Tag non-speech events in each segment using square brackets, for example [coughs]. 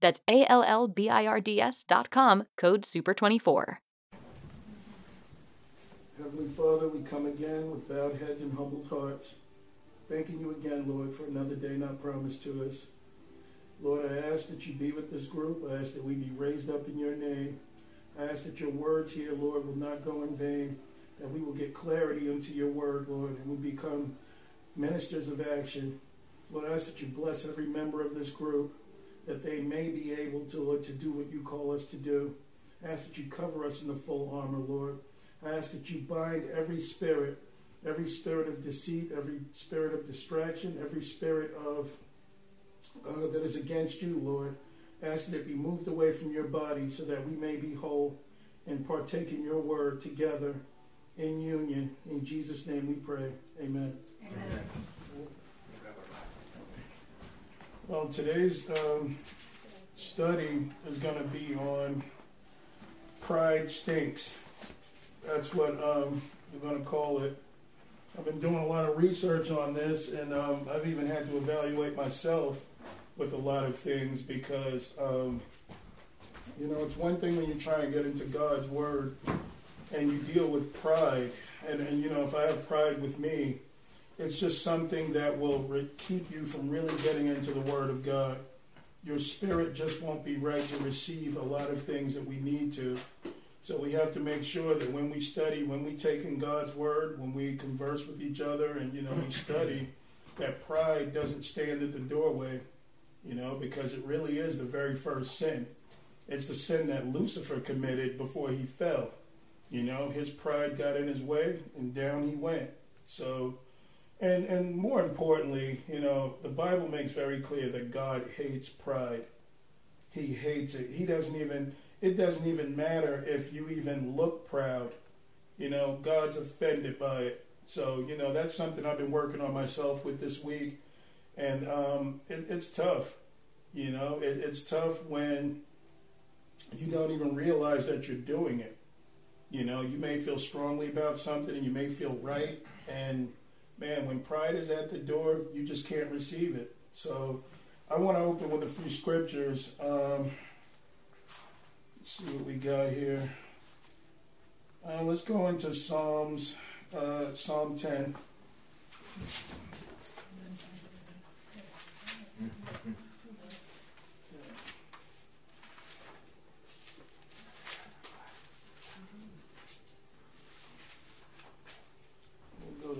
That's A L L B I R D S dot com, code SUPER24. Heavenly Father, we come again with bowed heads and humbled hearts, thanking you again, Lord, for another day not promised to us. Lord, I ask that you be with this group. I ask that we be raised up in your name. I ask that your words here, Lord, will not go in vain, that we will get clarity into your word, Lord, and we become ministers of action. Lord, I ask that you bless every member of this group that they may be able to, Lord, to do what you call us to do. I ask that you cover us in the full armor, Lord. I ask that you bind every spirit, every spirit of deceit, every spirit of distraction, every spirit of uh, that is against you, Lord. I ask that it be moved away from your body so that we may be whole and partake in your word together in union. In Jesus' name we pray. Amen. Amen. Well, today's um, study is going to be on pride stinks. That's what um, we're going to call it. I've been doing a lot of research on this, and um, I've even had to evaluate myself with a lot of things because, um, you know, it's one thing when you try and get into God's Word and you deal with pride. And, and you know, if I have pride with me, it's just something that will re- keep you from really getting into the Word of God. Your spirit just won't be right to receive a lot of things that we need to. So we have to make sure that when we study, when we take in God's Word, when we converse with each other, and you know we study, that pride doesn't stand at the doorway. You know, because it really is the very first sin. It's the sin that Lucifer committed before he fell. You know, his pride got in his way, and down he went. So and and more importantly, you know, the Bible makes very clear that God hates pride. He hates it. He doesn't even it doesn't even matter if you even look proud. You know, God's offended by it. So, you know, that's something I've been working on myself with this week. And um, it, it's tough. You know, it, it's tough when you don't even realize that you're doing it. You know, you may feel strongly about something and you may feel right. And man, when pride is at the door, you just can't receive it. So I want to open with a few scriptures. Um, let's see what we got here. Uh, let's go into Psalms, uh, Psalm 10.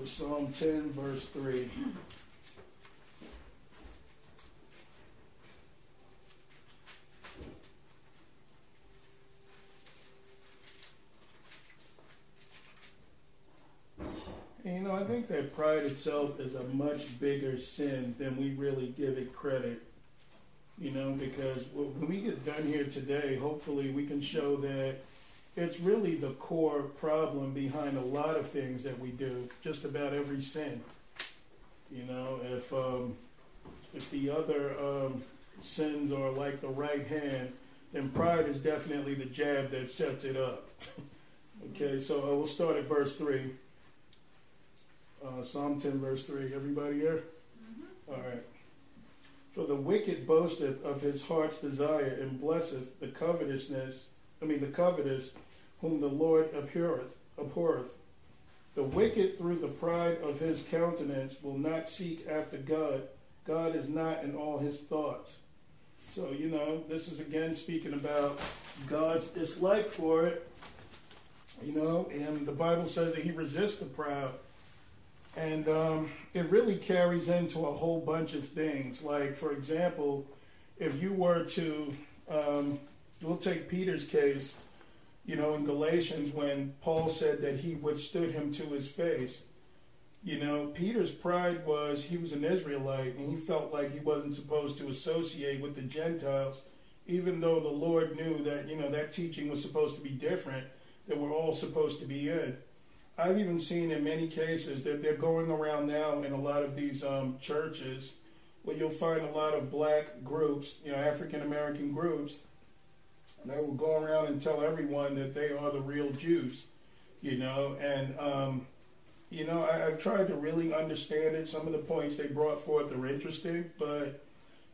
to Psalm 10, verse 3. And, you know, I think that pride itself is a much bigger sin than we really give it credit. You know, because when we get done here today, hopefully we can show that it's really the core problem behind a lot of things that we do, just about every sin. You know, if um, if the other um, sins are like the right hand, then pride is definitely the jab that sets it up. [laughs] okay, so uh, we'll start at verse 3. Uh, Psalm 10, verse 3. Everybody here? Mm-hmm. All right. For the wicked boasteth of his heart's desire and blesseth the covetousness I mean, the covetous, whom the Lord abhorreth, abhorreth. The wicked, through the pride of his countenance, will not seek after God. God is not in all his thoughts. So, you know, this is again speaking about God's dislike for it. You know, and the Bible says that he resists the proud. And um, it really carries into a whole bunch of things. Like, for example, if you were to, um, we'll take Peter's case, you know, in Galatians when Paul said that he withstood him to his face. You know, Peter's pride was he was an Israelite and he felt like he wasn't supposed to associate with the Gentiles, even though the Lord knew that, you know, that teaching was supposed to be different, that we're all supposed to be in. I've even seen in many cases that they're going around now in a lot of these um, churches where you'll find a lot of black groups, you know, African American groups, they will go around and tell everyone that they are the real Jews, you know, and um, you know, I, have tried to really understand it. Some of the points they brought forth are interesting, but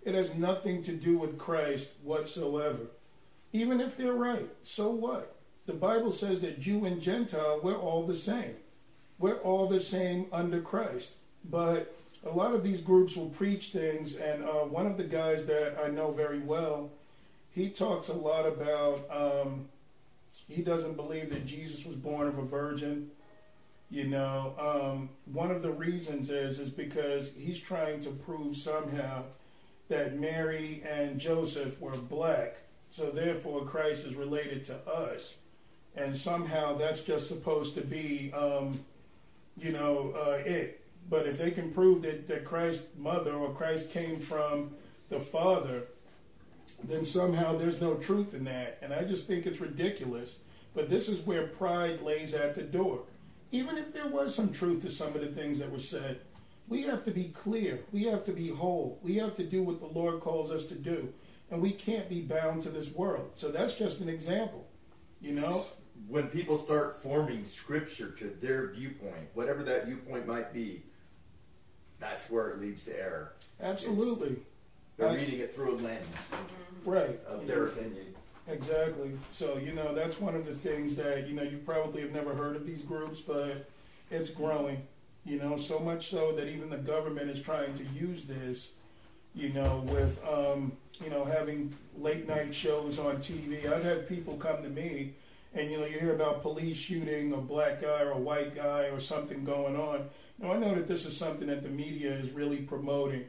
it has nothing to do with Christ whatsoever. Even if they're right, so what? The Bible says that Jew and Gentile, we're all the same. We're all the same under Christ. But a lot of these groups will preach things, and uh, one of the guys that I know very well, he talks a lot about um, he doesn't believe that Jesus was born of a virgin. You know, um, one of the reasons is is because he's trying to prove somehow that Mary and Joseph were black, so therefore Christ is related to us, and somehow that's just supposed to be, um, you know, uh, it. But if they can prove that that Christ's mother or Christ came from the Father, then somehow there's no truth in that, and I just think it's ridiculous. But this is where pride lays at the door even if there was some truth to some of the things that were said, we have to be clear. We have to be whole. We have to do what the Lord calls us to do. And we can't be bound to this world. So that's just an example. You know? When people start forming scripture to their viewpoint, whatever that viewpoint might be, that's where it leads to error. Absolutely. It's, they're reading it through a lens. Mm-hmm. Right. Of their opinion. Exactly. So, you know, that's one of the things that, you know, you probably have never heard of these groups, but it's growing, you know, so much so that even the government is trying to use this, you know, with, um, you know, having late night shows on TV. I've had people come to me and, you know, you hear about police shooting a black guy or a white guy or something going on. Now, I know that this is something that the media is really promoting.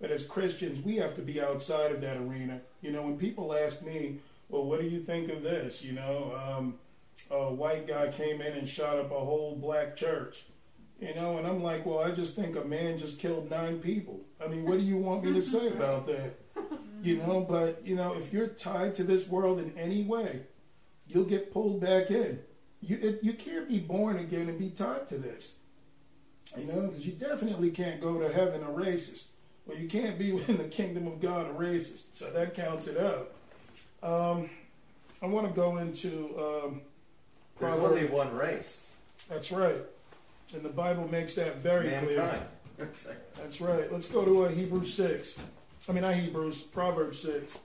But as Christians, we have to be outside of that arena. You know, when people ask me, well, what do you think of this? You know, um, a white guy came in and shot up a whole black church. You know, and I'm like, well, I just think a man just killed nine people. I mean, what do you want me to say [laughs] about that? You know, but, you know, if you're tied to this world in any way, you'll get pulled back in. You, it, you can't be born again and be tied to this. You know, because you definitely can't go to heaven a racist. Well, you can't be [laughs] in the kingdom of God a racist. So that counts it out. Um, I want to go into. Um, There's only one race. That's right. And the Bible makes that very Mankind. clear. [laughs] That's right. Let's go to uh, Hebrews 6. I mean, not Hebrews, Proverbs 6.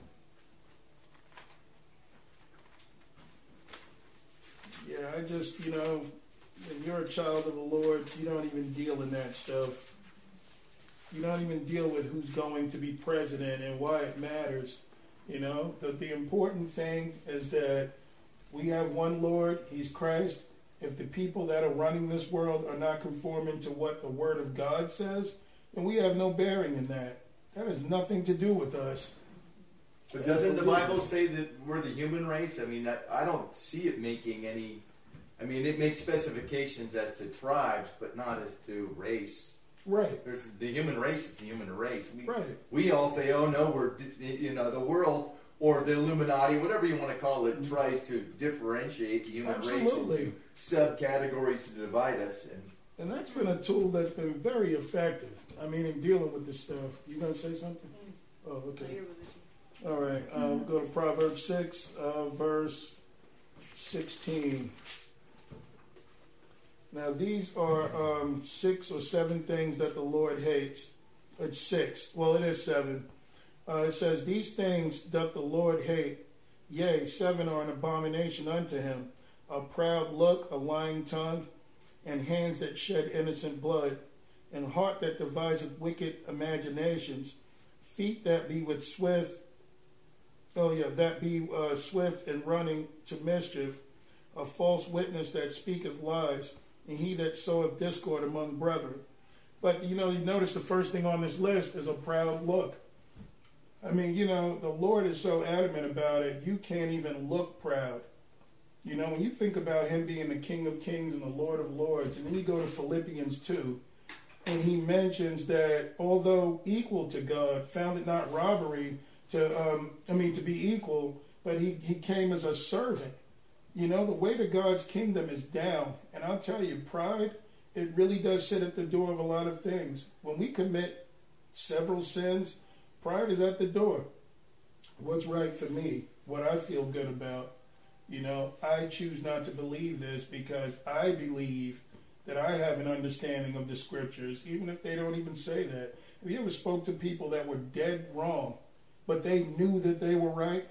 Yeah, I just, you know, when you're a child of the Lord, you don't even deal in that stuff. You don't even deal with who's going to be president and why it matters. You know, the, the important thing is that we have one Lord, He's Christ. If the people that are running this world are not conforming to what the Word of God says, then we have no bearing in that. That has nothing to do with us. But doesn't the Bible say that we're the human race? I mean, I, I don't see it making any. I mean, it makes specifications as to tribes, but not as to race. Right. There's the human race is the human race. We, right. We all say, oh no, we're you know the world or the Illuminati, whatever you want to call it, tries to differentiate the human Absolutely. race into subcategories to divide us. And, and that's been a tool that's been very effective. I mean, in dealing with this stuff. You gonna say something? Oh, okay. All right. Uh, we'll go to Proverbs six, uh, verse sixteen. Now, these are um, six or seven things that the Lord hates. It's six. Well, it is seven. Uh, it says, These things doth the Lord hate. Yea, seven are an abomination unto him a proud look, a lying tongue, and hands that shed innocent blood, and heart that deviseth wicked imaginations, feet that be with swift, oh yeah, that be uh, swift and running to mischief, a false witness that speaketh lies, and he that soweth discord among brethren. But you know, you notice the first thing on this list is a proud look. I mean, you know, the Lord is so adamant about it, you can't even look proud. You know, when you think about him being the King of Kings and the Lord of Lords, and then you go to Philippians 2, and he mentions that although equal to God, found it not robbery to, um, I mean, to be equal, but he, he came as a servant. You know, the way to God's kingdom is down. And I'll tell you, pride, it really does sit at the door of a lot of things. When we commit several sins, pride is at the door. What's right for me, what I feel good about. You know, I choose not to believe this because I believe that I have an understanding of the scriptures, even if they don't even say that. Have you ever spoke to people that were dead wrong, but they knew that they were right?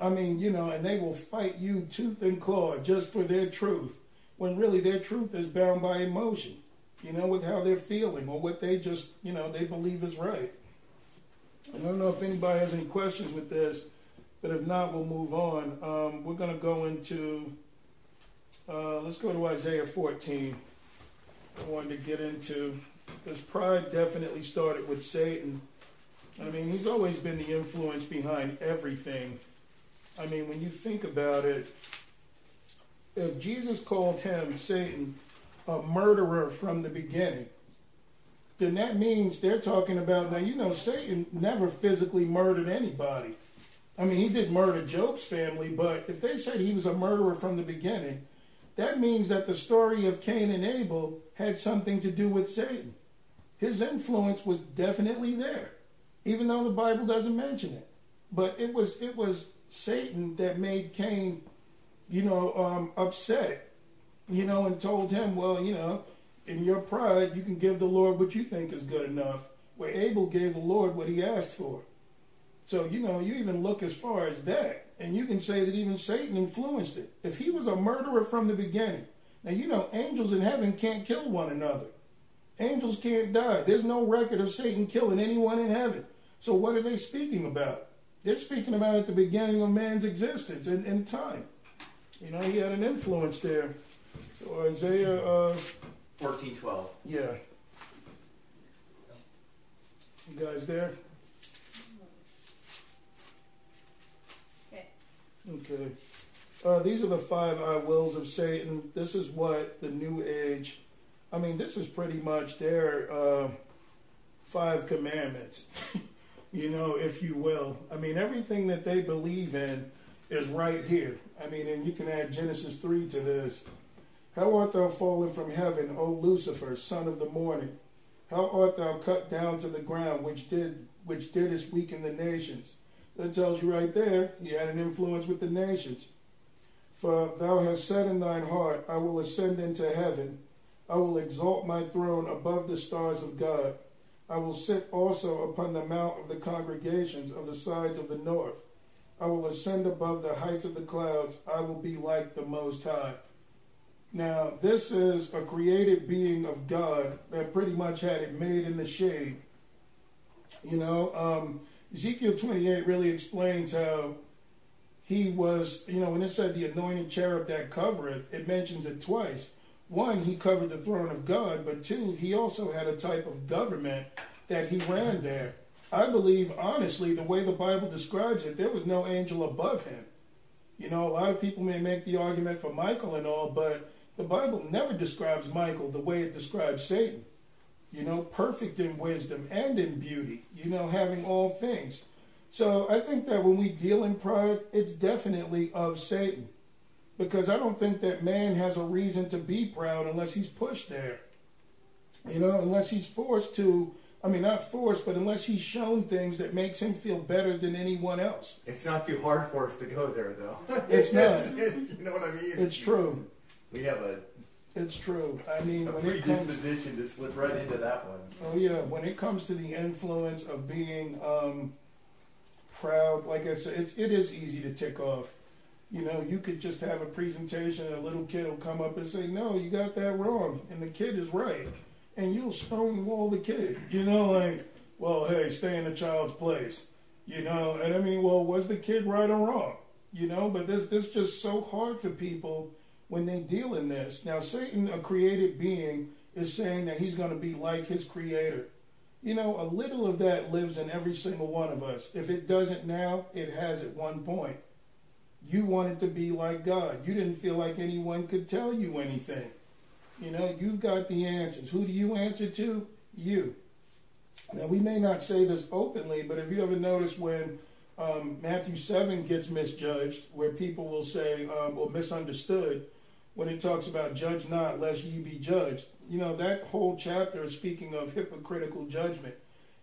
I mean, you know, and they will fight you tooth and claw just for their truth, when really their truth is bound by emotion, you know, with how they're feeling or what they just, you know, they believe is right. I don't know if anybody has any questions with this, but if not, we'll move on. Um, we're going to go into, uh, let's go to Isaiah 14. I wanted to get into, this pride definitely started with Satan. I mean, he's always been the influence behind everything I mean, when you think about it, if Jesus called him, Satan, a murderer from the beginning, then that means they're talking about now, you know, Satan never physically murdered anybody. I mean, he did murder Job's family, but if they said he was a murderer from the beginning, that means that the story of Cain and Abel had something to do with Satan. His influence was definitely there, even though the Bible doesn't mention it. But it was it was Satan that made Cain, you know, um, upset, you know, and told him, well, you know, in your pride, you can give the Lord what you think is good enough. Where Abel gave the Lord what he asked for. So, you know, you even look as far as that, and you can say that even Satan influenced it. If he was a murderer from the beginning, now, you know, angels in heaven can't kill one another. Angels can't die. There's no record of Satan killing anyone in heaven. So, what are they speaking about? They're speaking about at the beginning of man's existence and, and time. You know, he had an influence there. So Isaiah uh, fourteen twelve. Yeah. You guys there? Okay. Okay. Uh, these are the five I wills of Satan. This is what the New Age. I mean, this is pretty much their uh, five commandments. [laughs] you know, if you will. I mean, everything that they believe in is right here. I mean, and you can add Genesis 3 to this. How art thou fallen from heaven, O Lucifer, son of the morning? How art thou cut down to the ground, which did which didst weaken the nations? That tells you right there, he had an influence with the nations. For thou hast said in thine heart, I will ascend into heaven. I will exalt my throne above the stars of God. I will sit also upon the mount of the congregations of the sides of the north. I will ascend above the heights of the clouds. I will be like the Most High. Now, this is a created being of God that pretty much had it made in the shade. You know, um, Ezekiel 28 really explains how he was, you know, when it said the anointed cherub that covereth, it mentions it twice one, he covered the throne of God, but two, he also had a type of government that he ran there. I believe, honestly, the way the Bible describes it, there was no angel above him. You know, a lot of people may make the argument for Michael and all, but the Bible never describes Michael the way it describes Satan. You know, perfect in wisdom and in beauty, you know, having all things. So I think that when we deal in pride, it's definitely of Satan because I don't think that man has a reason to be proud unless he's pushed there. You know, unless he's forced to, I mean, not forced, but unless he's shown things that makes him feel better than anyone else. It's not too hard for us to go there, though. It's not. [laughs] you know what I mean? It's true. We have a. It's true. I mean, a when it comes predisposition to slip right into that one. Oh yeah, when it comes to the influence of being um, proud, like I said, it's, it is easy to tick off you know, you could just have a presentation, a little kid will come up and say, No, you got that wrong. And the kid is right. And you'll stonewall the kid. You know, like, well, hey, stay in the child's place. You know, and I mean, well, was the kid right or wrong? you know. But this this just so hard for people when they deal in this. Now, Satan, a created being, is saying that he's going to be like his creator. You know, a little of that lives in every single one of us. If it doesn't now, it has at one point. You wanted to be like God. You didn't feel like anyone could tell you anything. You know, you've got the answers. Who do you answer to? You. Now, we may not say this openly, but have you ever noticed when um, Matthew 7 gets misjudged, where people will say, um, or misunderstood, when it talks about judge not, lest ye be judged? You know, that whole chapter is speaking of hypocritical judgment.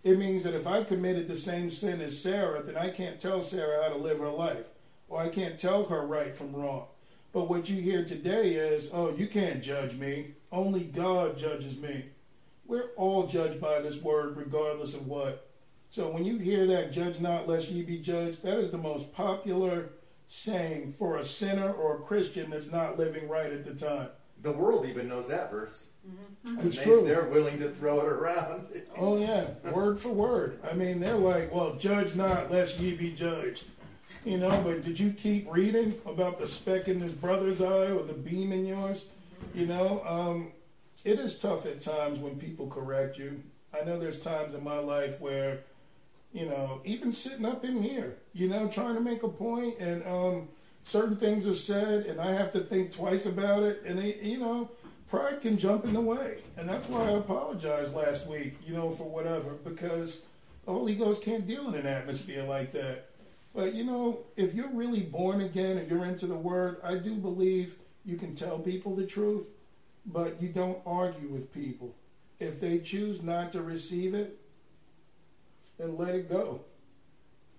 It means that if I committed the same sin as Sarah, then I can't tell Sarah how to live her life, or I can't tell her right from wrong. But what you hear today is, oh, you can't judge me. Only God judges me. We're all judged by this word, regardless of what. So when you hear that, judge not lest ye be judged, that is the most popular saying for a sinner or a Christian that's not living right at the time. The world even knows that verse. Mm-hmm. It's they, true. They're willing to throw it around. oh yeah, word for word. I mean, they're like, "Well, judge not, lest ye be judged." You know, but did you keep reading about the speck in his brother's eye or the beam in yours? You know, um, it is tough at times when people correct you. I know there's times in my life where, you know, even sitting up in here, you know, trying to make a point and um, certain things are said and I have to think twice about it. And, it, you know, pride can jump in the way. And that's why I apologized last week, you know, for whatever, because the Holy Ghost can't deal in an atmosphere like that. But, you know, if you're really born again, if you're into the Word, I do believe you can tell people the truth but you don't argue with people. If they choose not to receive it, then let it go.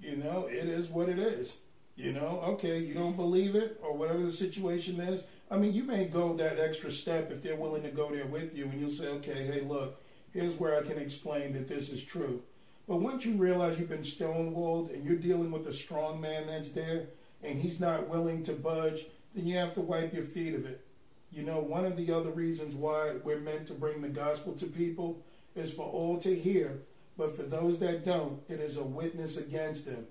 You know, it is what it is. You know, okay, you don't believe it or whatever the situation is. I mean, you may go that extra step if they're willing to go there with you and you'll say, okay, hey, look, here's where I can explain that this is true. But once you realize you've been stonewalled and you're dealing with a strong man that's there and he's not willing to budge, then you have to wipe your feet of it. You know, one of the other reasons why we're meant to bring the gospel to people is for all to hear, but for those that don't, it is a witness against them.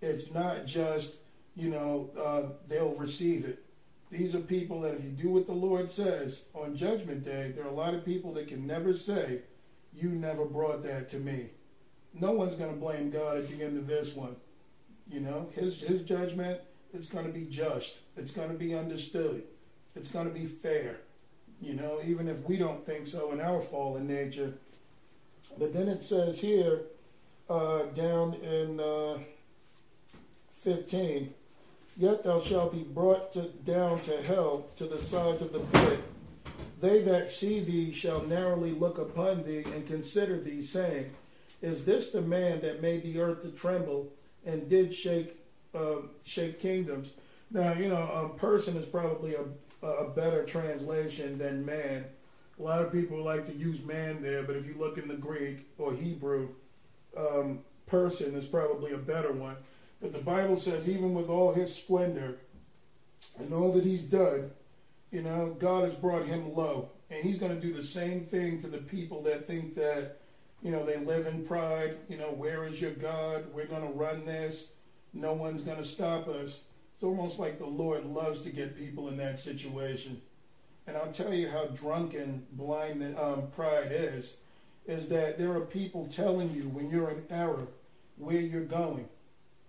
It's not just, you know, uh, they'll receive it. These are people that if you do what the Lord says on Judgment Day, there are a lot of people that can never say, You never brought that to me. No one's going to blame God at the end of this one. You know, his, his judgment, it's going to be just, it's going to be understood it's going to be fair. You know, even if we don't think so in our fallen nature. But then it says here, uh, down in uh, 15, Yet thou shalt be brought to, down to hell, to the sides of the pit. They that see thee shall narrowly look upon thee and consider thee, saying, Is this the man that made the earth to tremble and did shake uh, shake kingdoms? Now, you know, a person is probably a a better translation than man. A lot of people like to use man there, but if you look in the Greek or Hebrew, um, person is probably a better one. But the Bible says, even with all his splendor and all that he's done, you know, God has brought him low. And he's going to do the same thing to the people that think that, you know, they live in pride. You know, where is your God? We're going to run this. No one's going to stop us. It's almost like the Lord loves to get people in that situation. And I'll tell you how drunken blind um, pride is, is that there are people telling you when you're in error where you're going.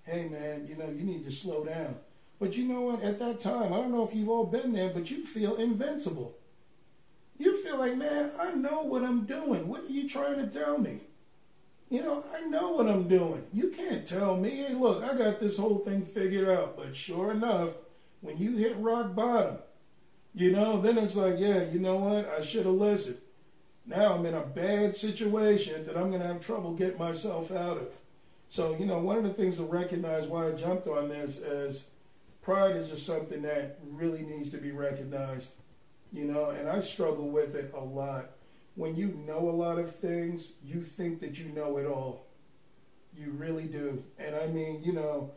Hey man, you know, you need to slow down. But you know what? At that time, I don't know if you've all been there, but you feel invincible. Like, man, I know what I'm doing. What are you trying to tell me? You know, I know what I'm doing. You can't tell me, hey, look, I got this whole thing figured out. But sure enough, when you hit rock bottom, you know, then it's like, yeah, you know what? I should have listened. Now I'm in a bad situation that I'm going to have trouble getting myself out of. So, you know, one of the things to recognize why I jumped on this is pride is just something that really needs to be recognized, you know, and I struggle with it a lot when you know a lot of things, you think that you know it all. You really do. And I mean, you know,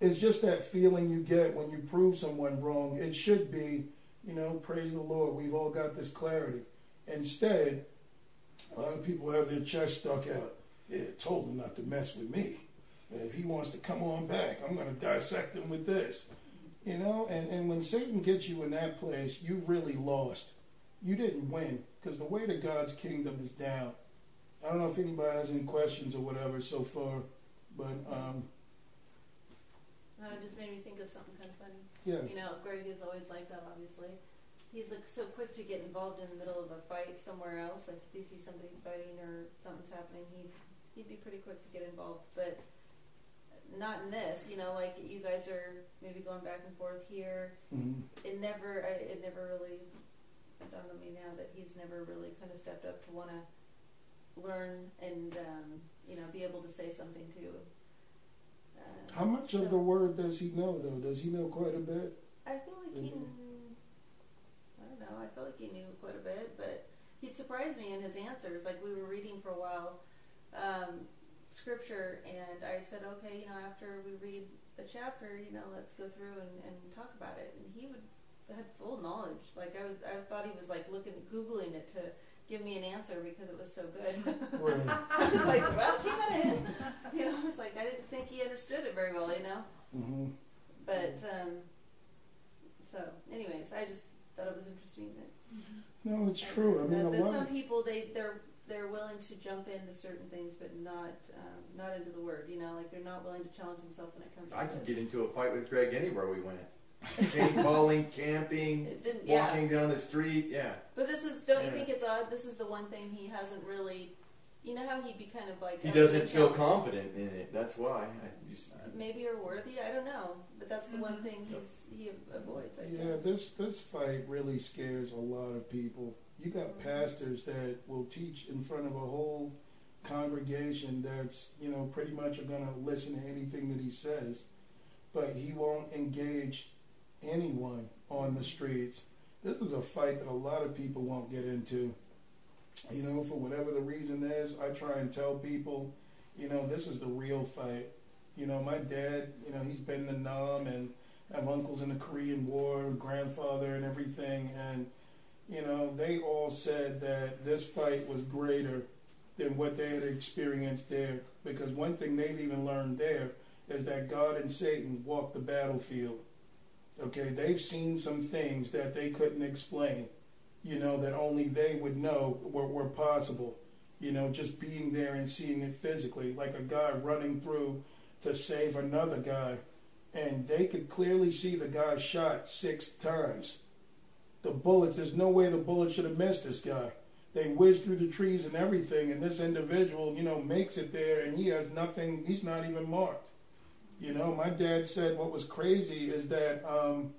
it's just that feeling you get when you prove someone wrong. It should be, you know, praise the Lord, we've all got this clarity. Instead, a lot of people have their chest stuck out. Yeah, told him not to mess with me. If he wants to come on back, I'm going to dissect him with this. You know, and, and when Satan gets you in that place, you really lost. You didn't win because the weight of God's kingdom is down. I don't know if anybody has any questions or whatever so far, but um, No, it just made me think of something kind of funny. yeah. You know, Greg is always like that, obviously. He's like so quick to get involved in the middle of a fight somewhere else. Like if he sees somebody's fighting or something's happening, he'd he'd be pretty quick to get involved. But not in this. You know, like you guys are maybe going back and forth here. Mhm. It never, I, it never really dawned on me now that he's never really kind of stepped up to want to learn and um, you know be able to say something to. Uh, How much so- of the word does he know, though? Does he know quite a bit? I feel like he. I don't know. I feel like he knew quite a bit, but he'd surprise me in his answers. Like we were reading for a while, um, scripture, and I said, okay, you know, after we read a chapter, you know, let's go through and, and talk about it. And he would had full knowledge. Like I was, I thought he was like looking, googling it to give me an answer because it was so good. [laughs] Right. I was like, well, it came out. You know, I was like, I didn't think he understood it very well. You know. hmm But um, so, anyways, I just thought it was interesting that No, it's true. I mean, that, a that lot. some people they they're they're willing to jump into certain things, but not um, not into the word. You know, like they're not willing to challenge themselves when it comes. To I to could get into a fight with Greg anywhere we went. Paintballing, [laughs] camping, It yeah. walking down the street. Yeah. But this is don't you think it's odd? This is the one thing he hasn't really. You know how he'd be kind of like He oh, doesn't feel confident in it. That's why. I just, Maybe or worthy, I don't know. But that's the one Mm-hmm. thing he's he avoids. I yeah, guess. this this fight really scares a lot of people. You got pastors that will teach in front of a whole congregation that's you know pretty much are going to listen to anything that he says, but he won't engage anyone on the streets. This is a fight that a lot of people won't get into. You know, for whatever the reason is, I try and tell people, you know, this is the real fight. You know, my dad, you know, he's been the Nam and have uncles in the Korean War, grandfather and everything, and you know, they all said that this fight was greater than what they had experienced there. Because one thing they've even learned there is that God and Satan walk the battlefield. Okay, they've seen some things that they couldn't explain, you know, that only they would know were, were possible. You know, just being there and seeing it physically, like a guy running through to save another guy. And they could clearly see the guy shot six times. The bullets, there's no way the bullet should have missed this guy. They whiz through the trees and everything, and this individual, you know, makes it there and he has nothing, he's not even marked. You know, my dad said what was crazy is that um,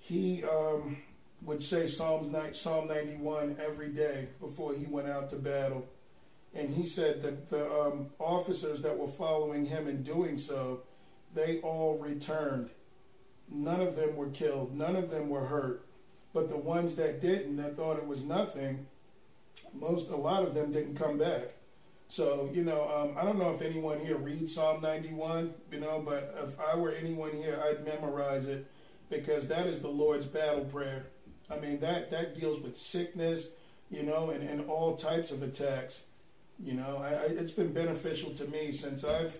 he um, would say Psalms Psalm 91 every day before he went out to battle. And he said that the um, officers that were following him in doing so, they all returned. None of them were killed. None of them were hurt. But the ones that didn't, that thought it was nothing, most, a lot of them didn't come back. So, you know, um, I don't know if anyone here reads Psalm 91, you know, but if I were anyone here, I'd memorize it because that is the Lord's battle prayer. I mean, that, that deals with sickness, you know, and, and all types of attacks. You know, I, I, it's been beneficial to me since I've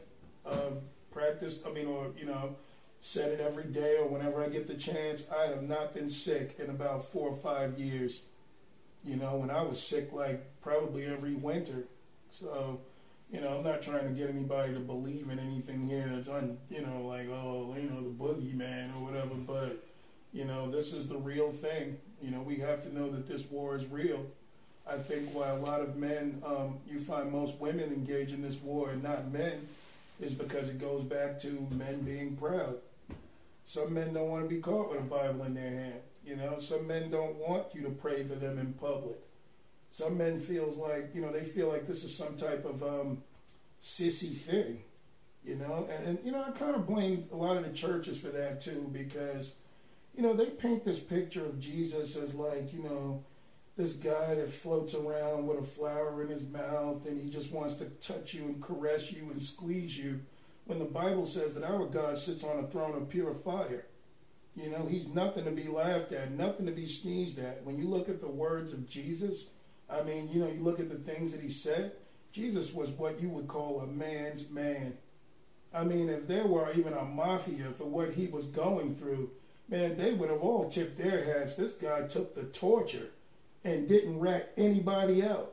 uh, practiced, I mean, or, you know, said it every day or whenever I get the chance. I have not been sick in about four or five years. You know, when I was sick, like probably every winter. So, you know, I'm not trying to get anybody to believe in anything here that's on, you know, like, oh, you know, the boogeyman or whatever. But, you know, this is the real thing. You know, we have to know that this war is real. I think why a lot of men, um, you find most women engage in this war and not men, is because it goes back to men being proud. Some men don't want to be caught with a Bible in their hand. You know, some men don't want you to pray for them in public. Some men feels like you know they feel like this is some type of um, sissy thing. You know, and, and you know I kind of blame a lot of the churches for that too because you know they paint this picture of Jesus as like you know this guy that floats around with a flower in his mouth and he just wants to touch you and caress you and squeeze you when the Bible says that our God sits on a throne of pure fire. You know, he's nothing to be laughed at, nothing to be sneezed at. When you look at the words of Jesus, I mean, you know, you look at the things that he said, Jesus was what you would call a man's man. I mean, if there were even a mafia for what he was going through, man, they would have all tipped their hats. This guy took the torture and didn't rat anybody out.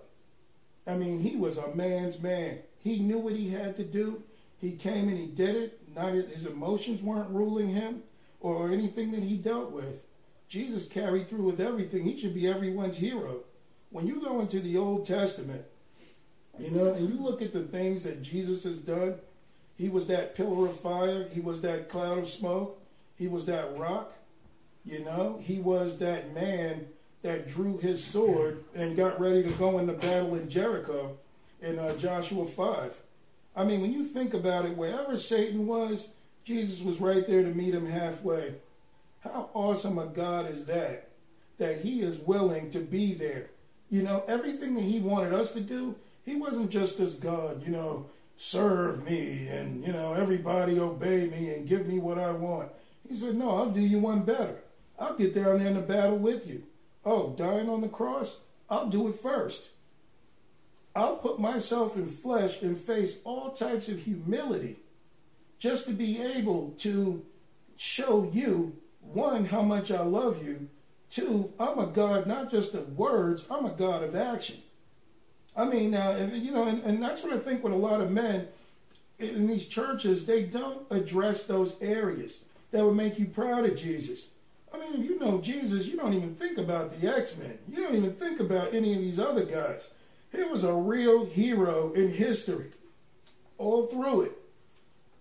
I mean, he was a man's man. He knew what he had to do. He came and he did it. Not his emotions weren't ruling him or anything that he dealt with. Jesus carried through with everything. He should be everyone's hero. When you go into the Old Testament, you know, and you look at the things that Jesus has done, he was that pillar of fire, he was that cloud of smoke, he was that rock, you know, he was that man that drew his sword and got ready to go into battle in Jericho in uh, Joshua 5. I mean, when you think about it, wherever Satan was, Jesus was right there to meet him halfway. How awesome a God is that? That he is willing to be there. You know, everything that he wanted us to do, he wasn't just this God, you know, serve me and, you know, everybody obey me and give me what I want. He said, no, I'll do you one better. I'll get down there in the battle with you. Oh, dying on the cross? I'll do it first. I'll put myself in flesh and face all types of humility just to be able to show you, one, how much I love you, two, I'm a God not just of words, I'm a God of action. I mean, uh, you know, and, and that's what I think with a lot of men in these churches, they don't address those areas that would make you proud of Jesus. I mean, if you know Jesus, you don't even think about the X Men. You don't even think about any of these other guys. He was a real hero in history, all through it.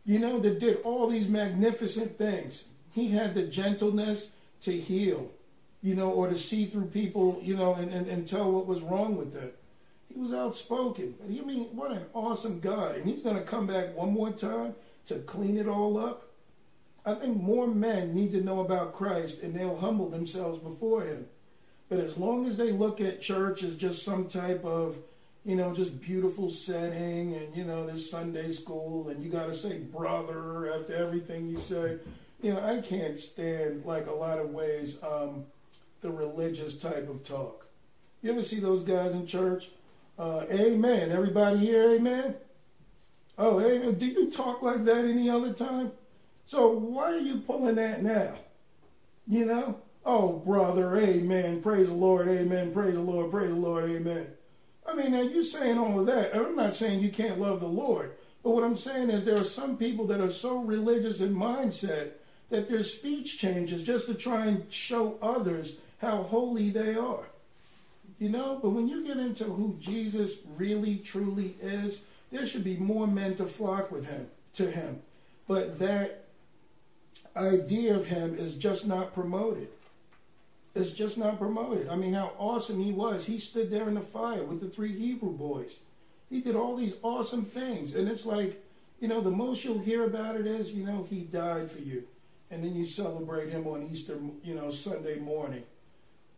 You know, that did all these magnificent things. He had the gentleness to heal, you know, or to see through people, you know, and, and, and tell what was wrong with them. He was outspoken. You mean, what an awesome God. And he's going to come back one more time to clean it all up. I think more men need to know about Christ and they'll humble themselves before him. But as long as they look at church as just some type of, you know, just beautiful setting and, you know, this Sunday school and you got to say brother after everything you say, you know, I can't stand, like a lot of ways, um, the religious type of talk. You ever see those guys in church? Uh, amen. Everybody here, amen? Oh, amen. Do you talk like that any other time? So why are you pulling that now? You know? Oh, brother, amen. Praise the Lord, amen. Praise the Lord, praise the Lord, amen. I mean, now you're saying all of that. I'm not saying you can't love the Lord. But what I'm saying is there are some people that are so religious in mindset that their speech changes just to try and show others how holy they are. You know, but when you get into who Jesus really truly is, there should be more men to flock with him, to him. But that idea of him is just not promoted. It's just not promoted. I mean, how awesome he was. He stood there in the fire with the three Hebrew boys. He did all these awesome things. And it's like, you know, the most you'll hear about it is, you know, he died for you. And then you celebrate him on Easter, you know, Sunday morning.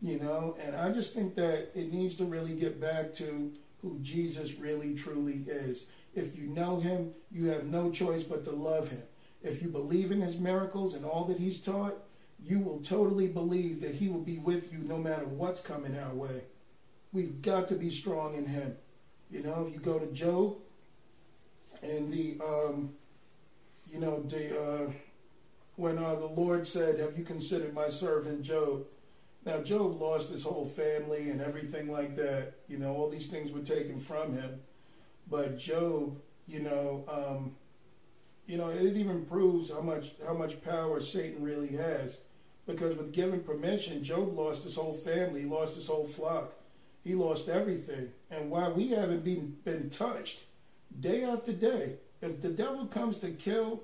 You know, and I just think that it needs to really get back to who Jesus really truly is. If you know him, you have no choice but to love him. If you believe in his miracles and all that he's taught, you will totally believe that he will be with you no matter what's coming our way. We've got to be strong in him. You know, if you go to Job and the, um, you know, the, uh, when uh, the Lord said, Have you considered my servant Job? Now, Job lost his whole family and everything like that. You know, all these things were taken from him. But Job, you know, um, you know, it even proves how much how much power Satan really has. Because with given permission, Job lost his whole family, he lost his whole flock, he lost everything. And while we haven't been been touched, day after day, if the devil comes to kill,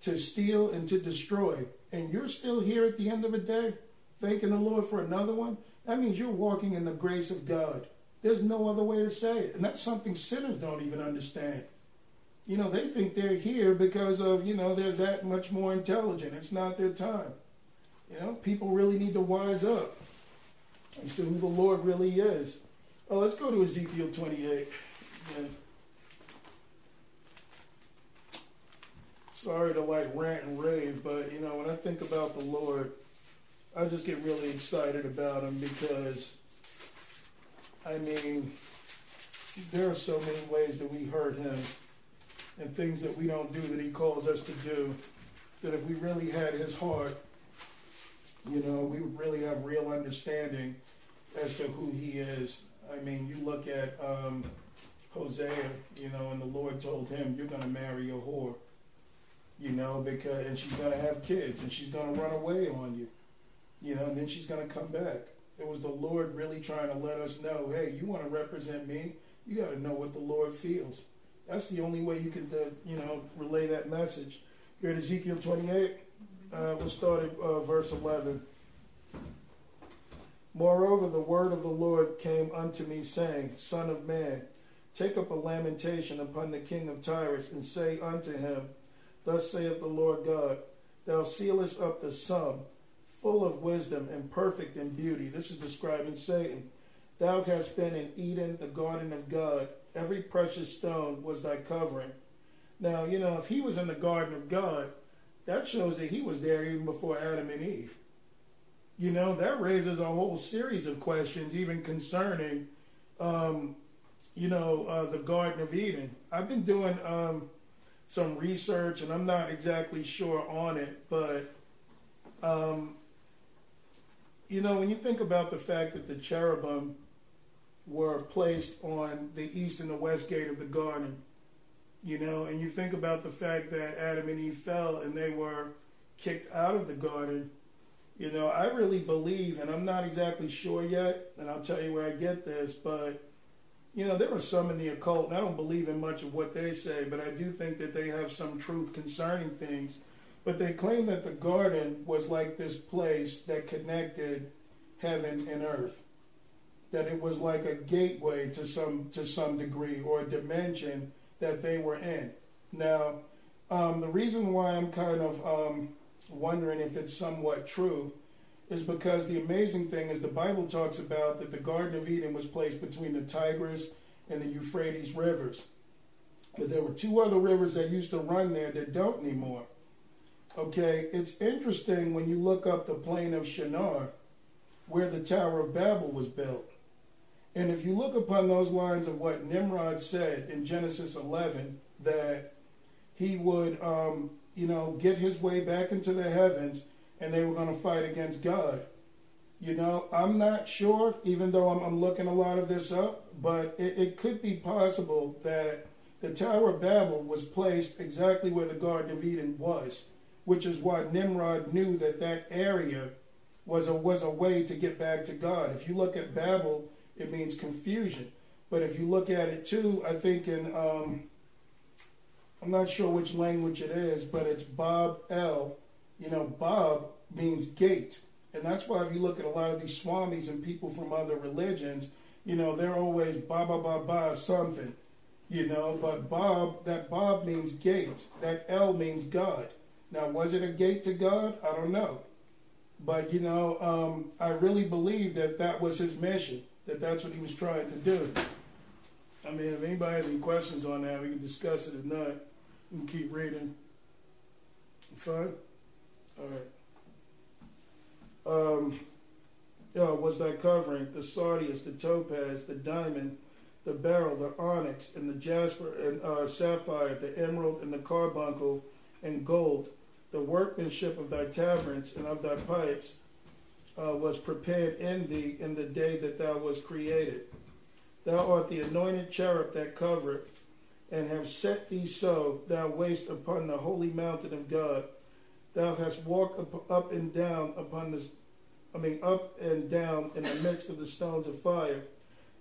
to steal, and to destroy, and you're still here at the end of the day, thanking the Lord for another one, that means you're walking in the grace of God. There's no other way to say it. And that's something sinners don't even understand you know, they think they're here because of, you know, they're that much more intelligent. It's not their time. You know, people really need to wise up as to who the Lord really is. Oh, let's go to Ezekiel 28. Yeah. Sorry to like rant and rave, but you know, when I think about the Lord, I just get really excited about him because, I mean, there are so many ways that we hurt him and things that we don't do that He calls us to do. That if we really had His heart, you know, we really have real understanding as to who He is. I mean, you look at um, Hosea, you know, and the Lord told him, "You're going to marry a whore." You know, because and she's going to have kids, and she's going to run away on you. You know, and then she's going to come back. It was the Lord really trying to let us know, hey, you want to represent me? You got to know what the Lord feels. That's the only way you can, uh, you know, relay that message. Here at Ezekiel 28, uh, we'll start at uh, verse 11. Moreover, the word of the Lord came unto me, saying, Son of man, take up a lamentation upon the king of Tyrus, and say unto him, Thus saith the Lord God, Thou sealest up the sum, full of wisdom and perfect in beauty. This is describing Satan. Thou hast been in Eden, the garden of God. Every precious stone was thy covering. Now, you know, if he was in the garden of God, that shows that he was there even before Adam and Eve. You know, that raises a whole series of questions, even concerning, um, you know, uh, the Garden of Eden. I've been doing um, some research, and I'm not exactly sure on it, but um, you know, when you think about the fact that the cherubim were placed on the east and the west gate of the garden, you know, and you think about the fact that Adam and Eve fell and they were kicked out of the garden, you know, I really believe, and I'm not exactly sure yet, and I'll tell you where I get this, but, you know, there are some in the occult, and I don't believe in much of what they say, but I do think that they have some truth concerning things but they claim that the garden was like this place that connected heaven and earth. That it was like a gateway to some to some degree or a dimension that they were in. Now, um, the reason why I'm kind of um, wondering if it's somewhat true is because the amazing thing is the Bible talks about that the Garden of Eden was placed between the Tigris and the Euphrates rivers. But there were two other rivers that used to run there that don't anymore. Okay, it's interesting when you look up the plain of Shinar, where the Tower of Babel was built. And if you look upon those lines of what Nimrod said in Genesis 11, that he would, um, you know, get his way back into the heavens and they were going to fight against God. You know, I'm not sure, even though I'm, I'm looking a lot of this up, but it, it could be possible that the Tower of Babel was placed exactly where the Garden of Eden was which is why Nimrod knew that that area was a, was a way to get back to God. If you look at Babel, it means confusion. But if you look at it too, I think in, um, I'm not sure which language it is, but it's Bob L. You know, Bob means gate. And that's why if you look at a lot of these swamis and people from other religions, you know, they're always ba ba ba ba something, you know, but Bob, that Bob means gate. That L means God. Now, was it a gate to God? I don't know. But, you know, um, I really believe that that was his mission, that that's what he was trying to do. I mean, if anybody has any questions on that, we can discuss it. If not, we can keep reading. Fine? All right. Um, yeah, was that covering the sardius, the topaz, the diamond, the beryl, the onyx, and the jasper and uh, sapphire, the emerald, and the carbuncle, and gold, the workmanship of thy tabrets and of thy pipes uh, was prepared in thee in the day that thou was created. Thou art the anointed cherub that covereth, and have set thee so, thou wast upon the holy mountain of God. Thou hast walked up, up and down upon the, I mean, up and down in the midst of the stones of fire.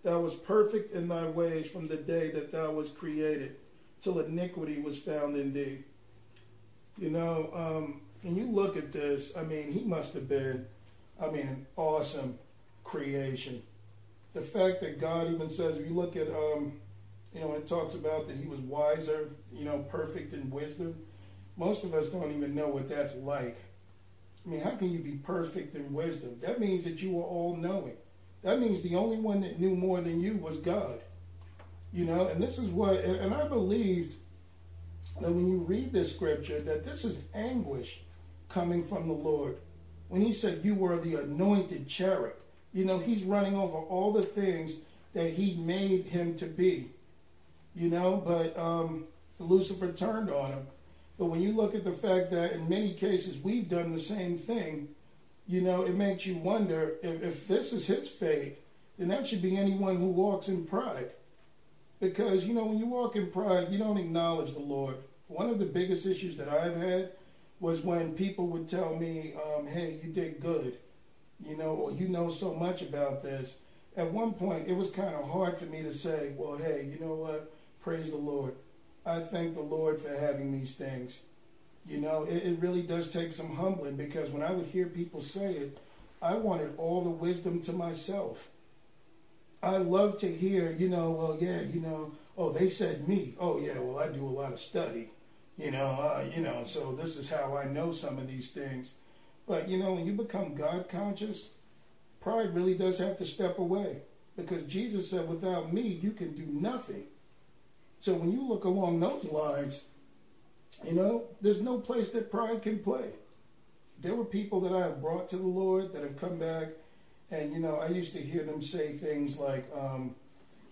Thou was perfect in thy ways from the day that thou was created, till iniquity was found in thee. You know, um, and you look at this, I mean, he must have been, I mean, an awesome creation. The fact that God even says, if you look at, um, you know, when it talks about that he was wiser, you know, perfect in wisdom. Most of us don't even know what that's like. I mean, how can you be perfect in wisdom? That means that you were all knowing. That means the only one that knew more than you was God. You know, and this is what, and, and I believed that when you read this scripture, that this is anguish coming from the Lord. When he said, You were the anointed cherub, you know, he's running over all the things that he made him to be. You know, but um, Lucifer turned on him. But when you look at the fact that in many cases we've done the same thing, you know, it makes you wonder if, if this is his fate, then that should be anyone who walks in pride. Because, you know, when you walk in pride, you don't acknowledge the Lord. One of the biggest issues that I've had was when people would tell me, um, hey, you did good, you know, or you know so much about this. At one point, it was kind of hard for me to say, well, hey, you know what? Praise the Lord. I thank the Lord for having these things. You know, it, it really does take some humbling because when I would hear people say it, I wanted all the wisdom to myself. I love to hear, you know, well, yeah, you know, oh, they said me. Oh, yeah, well, I do a lot of study, you know, uh, you know, so this is how I know some of these things. But, you know, when you become God conscious, pride really does have to step away because Jesus said, without me, you can do nothing. So when you look along those lines, you know, there's no place that pride can play. There were people that I have brought to the Lord that have come back, and you know, I used to hear them say things like, um,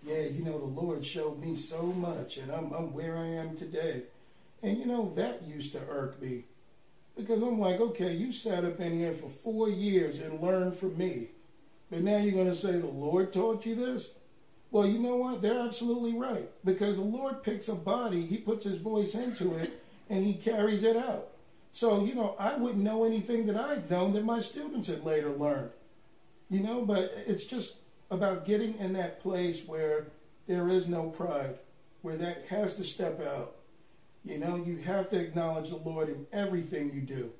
"Yeah, you know, the Lord showed me so much, and I'm I'm where I am today," and you know, that used to irk me because I'm like, okay, you sat up in here for four years and learned from me, but now you're going to say the Lord taught you this? Well, you know what? They're absolutely right. Because the Lord picks a body, He puts His voice into it, and He carries it out. So, you know, I wouldn't know anything that I'd known that my students had later learned. You know, but it's just about getting in that place where there is no pride, where that has to step out. You know, you have to acknowledge the Lord in everything you do,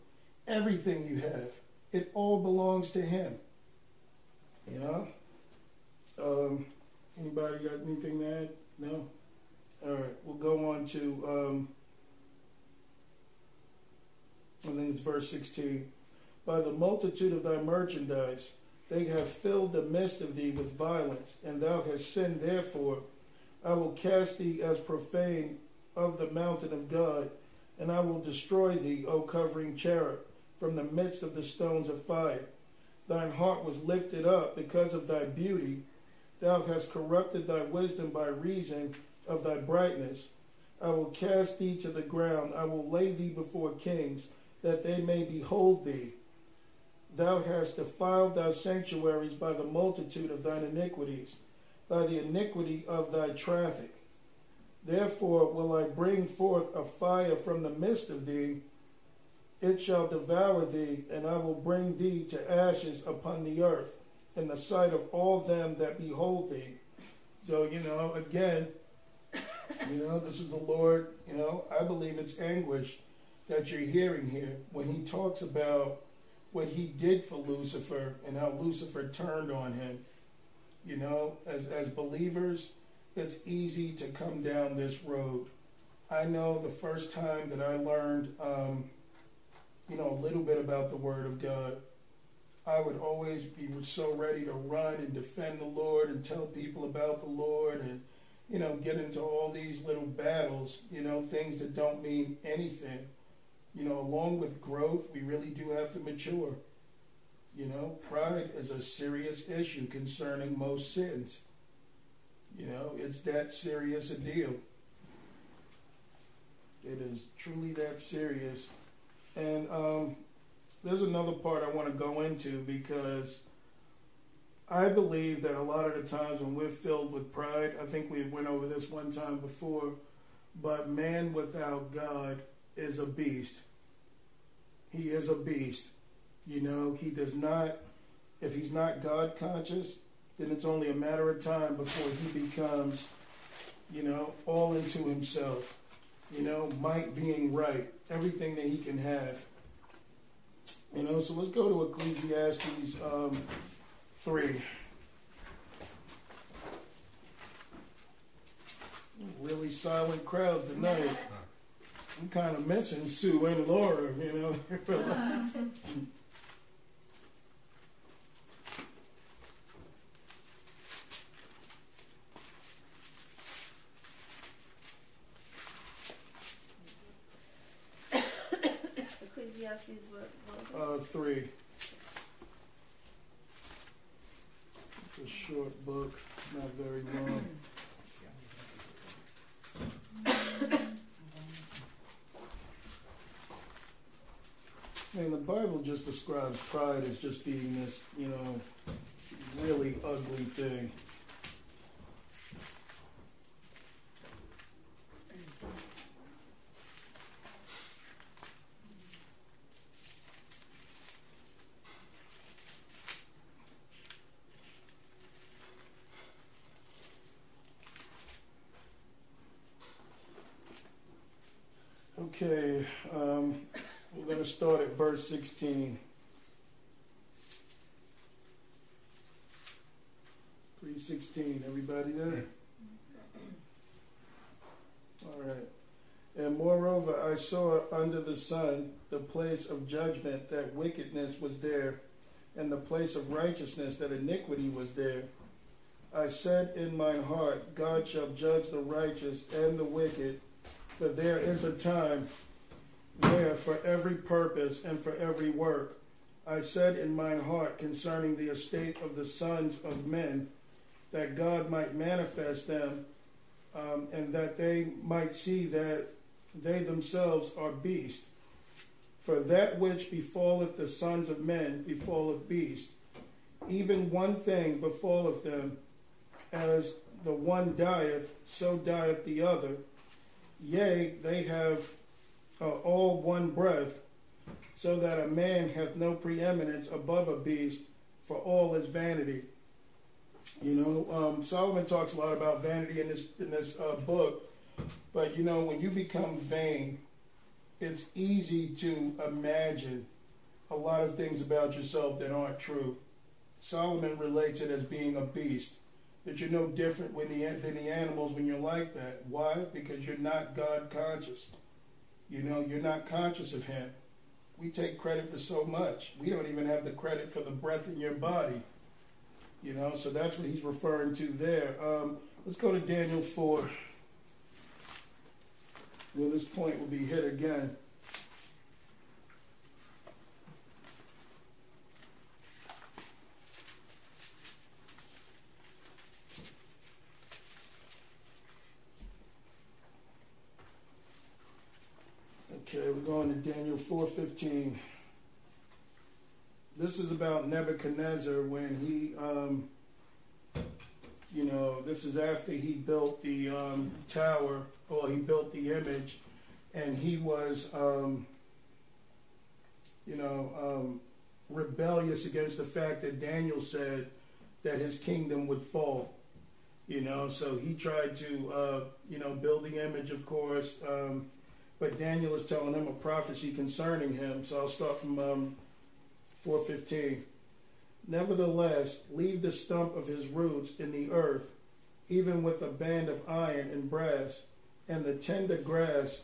everything you have. It all belongs to Him. You know? Um, Anybody got anything to add? No? All right, we'll go on to, um, I think it's verse 16. By the multitude of thy merchandise, they have filled the midst of thee with violence, and thou hast sinned therefore. I will cast thee as profane of the mountain of God, and I will destroy thee, O covering cherub, from the midst of the stones of fire. Thine heart was lifted up because of thy beauty Thou hast corrupted thy wisdom by reason of thy brightness. I will cast thee to the ground. I will lay thee before kings, that they may behold thee. Thou hast defiled thy sanctuaries by the multitude of thine iniquities, by the iniquity of thy traffic. Therefore will I bring forth a fire from the midst of thee. It shall devour thee, and I will bring thee to ashes upon the earth in the sight of all them that behold thee. So, you know, again, you know, this is the Lord, you know, I believe it's anguish that you're hearing here when he talks about what he did for Lucifer and how Lucifer turned on him. You know, as, as believers, it's easy to come down this road. I know the first time that I learned, um, you know, a little bit about the Word of God, I would always be so ready to run and defend the Lord and tell people about the Lord and, you know, get into all these little battles, you know, things that don't mean anything. You know, along with growth, we really do have to mature. You know, pride is a serious issue concerning most sins. You know, it's that serious a deal. It is truly that serious. And, um, there's another part I want to go into because I believe that a lot of the times when we're filled with pride, I think we went over this one time before, but man without God is a beast. He is a beast. You know, he does not, if he's not God conscious, then it's only a matter of time before he becomes, you know, all into himself. You know, might being right, everything that he can have. You know, so let's go to Ecclesiastes um, 3. Really silent crowd tonight. I'm kind of missing Sue and Laura, you know. [laughs] [laughs] What? what uh, three. It's a short book, not very long. [coughs] I mean, the Bible just describes pride as just being this, you know, really ugly thing. Okay, um, we're going to start at verse 16. 316, everybody there? All right. And moreover, I saw under the sun the place of judgment that wickedness was there, and the place of righteousness that iniquity was there. I said in mine heart, God shall judge the righteous and the wicked for there is a time where for every purpose and for every work I said in mine heart concerning the estate of the sons of men, that God might manifest them, um, and that they might see that they themselves are beasts. For that which befalleth the sons of men befalleth beasts. Even one thing befalleth them, as the one dieth, so dieth the other. Yea, they have uh, all one breath, so that a man hath no preeminence above a beast, for all is vanity. You know, um, Solomon talks a lot about vanity in this in this uh, book, but you know, when you become vain, it's easy to imagine a lot of things about yourself that aren't true. Solomon relates it as being a beast that you're no different when the, than the animals when you're like that. Why? Because you're not God conscious. You know, you're not conscious of Him. We take credit for so much. We don't even have the credit for the breath in your body. You know, so that's what he's referring to there. Um, let's go to Daniel 4. Well, this point will be hit again. Okay, we're going to Daniel 4:15. This is about Nebuchadnezzar when he, um, you know, this is after he built the um, tower, or he built the image, and he was, um, you know, um, rebellious against the fact that Daniel said that his kingdom would fall. You know, so he tried to, uh, you know, build the image, of course. Um, but Daniel is telling him a prophecy concerning him. So I'll start from um, 415. Nevertheless, leave the stump of his roots in the earth, even with a band of iron and brass, and the tender grass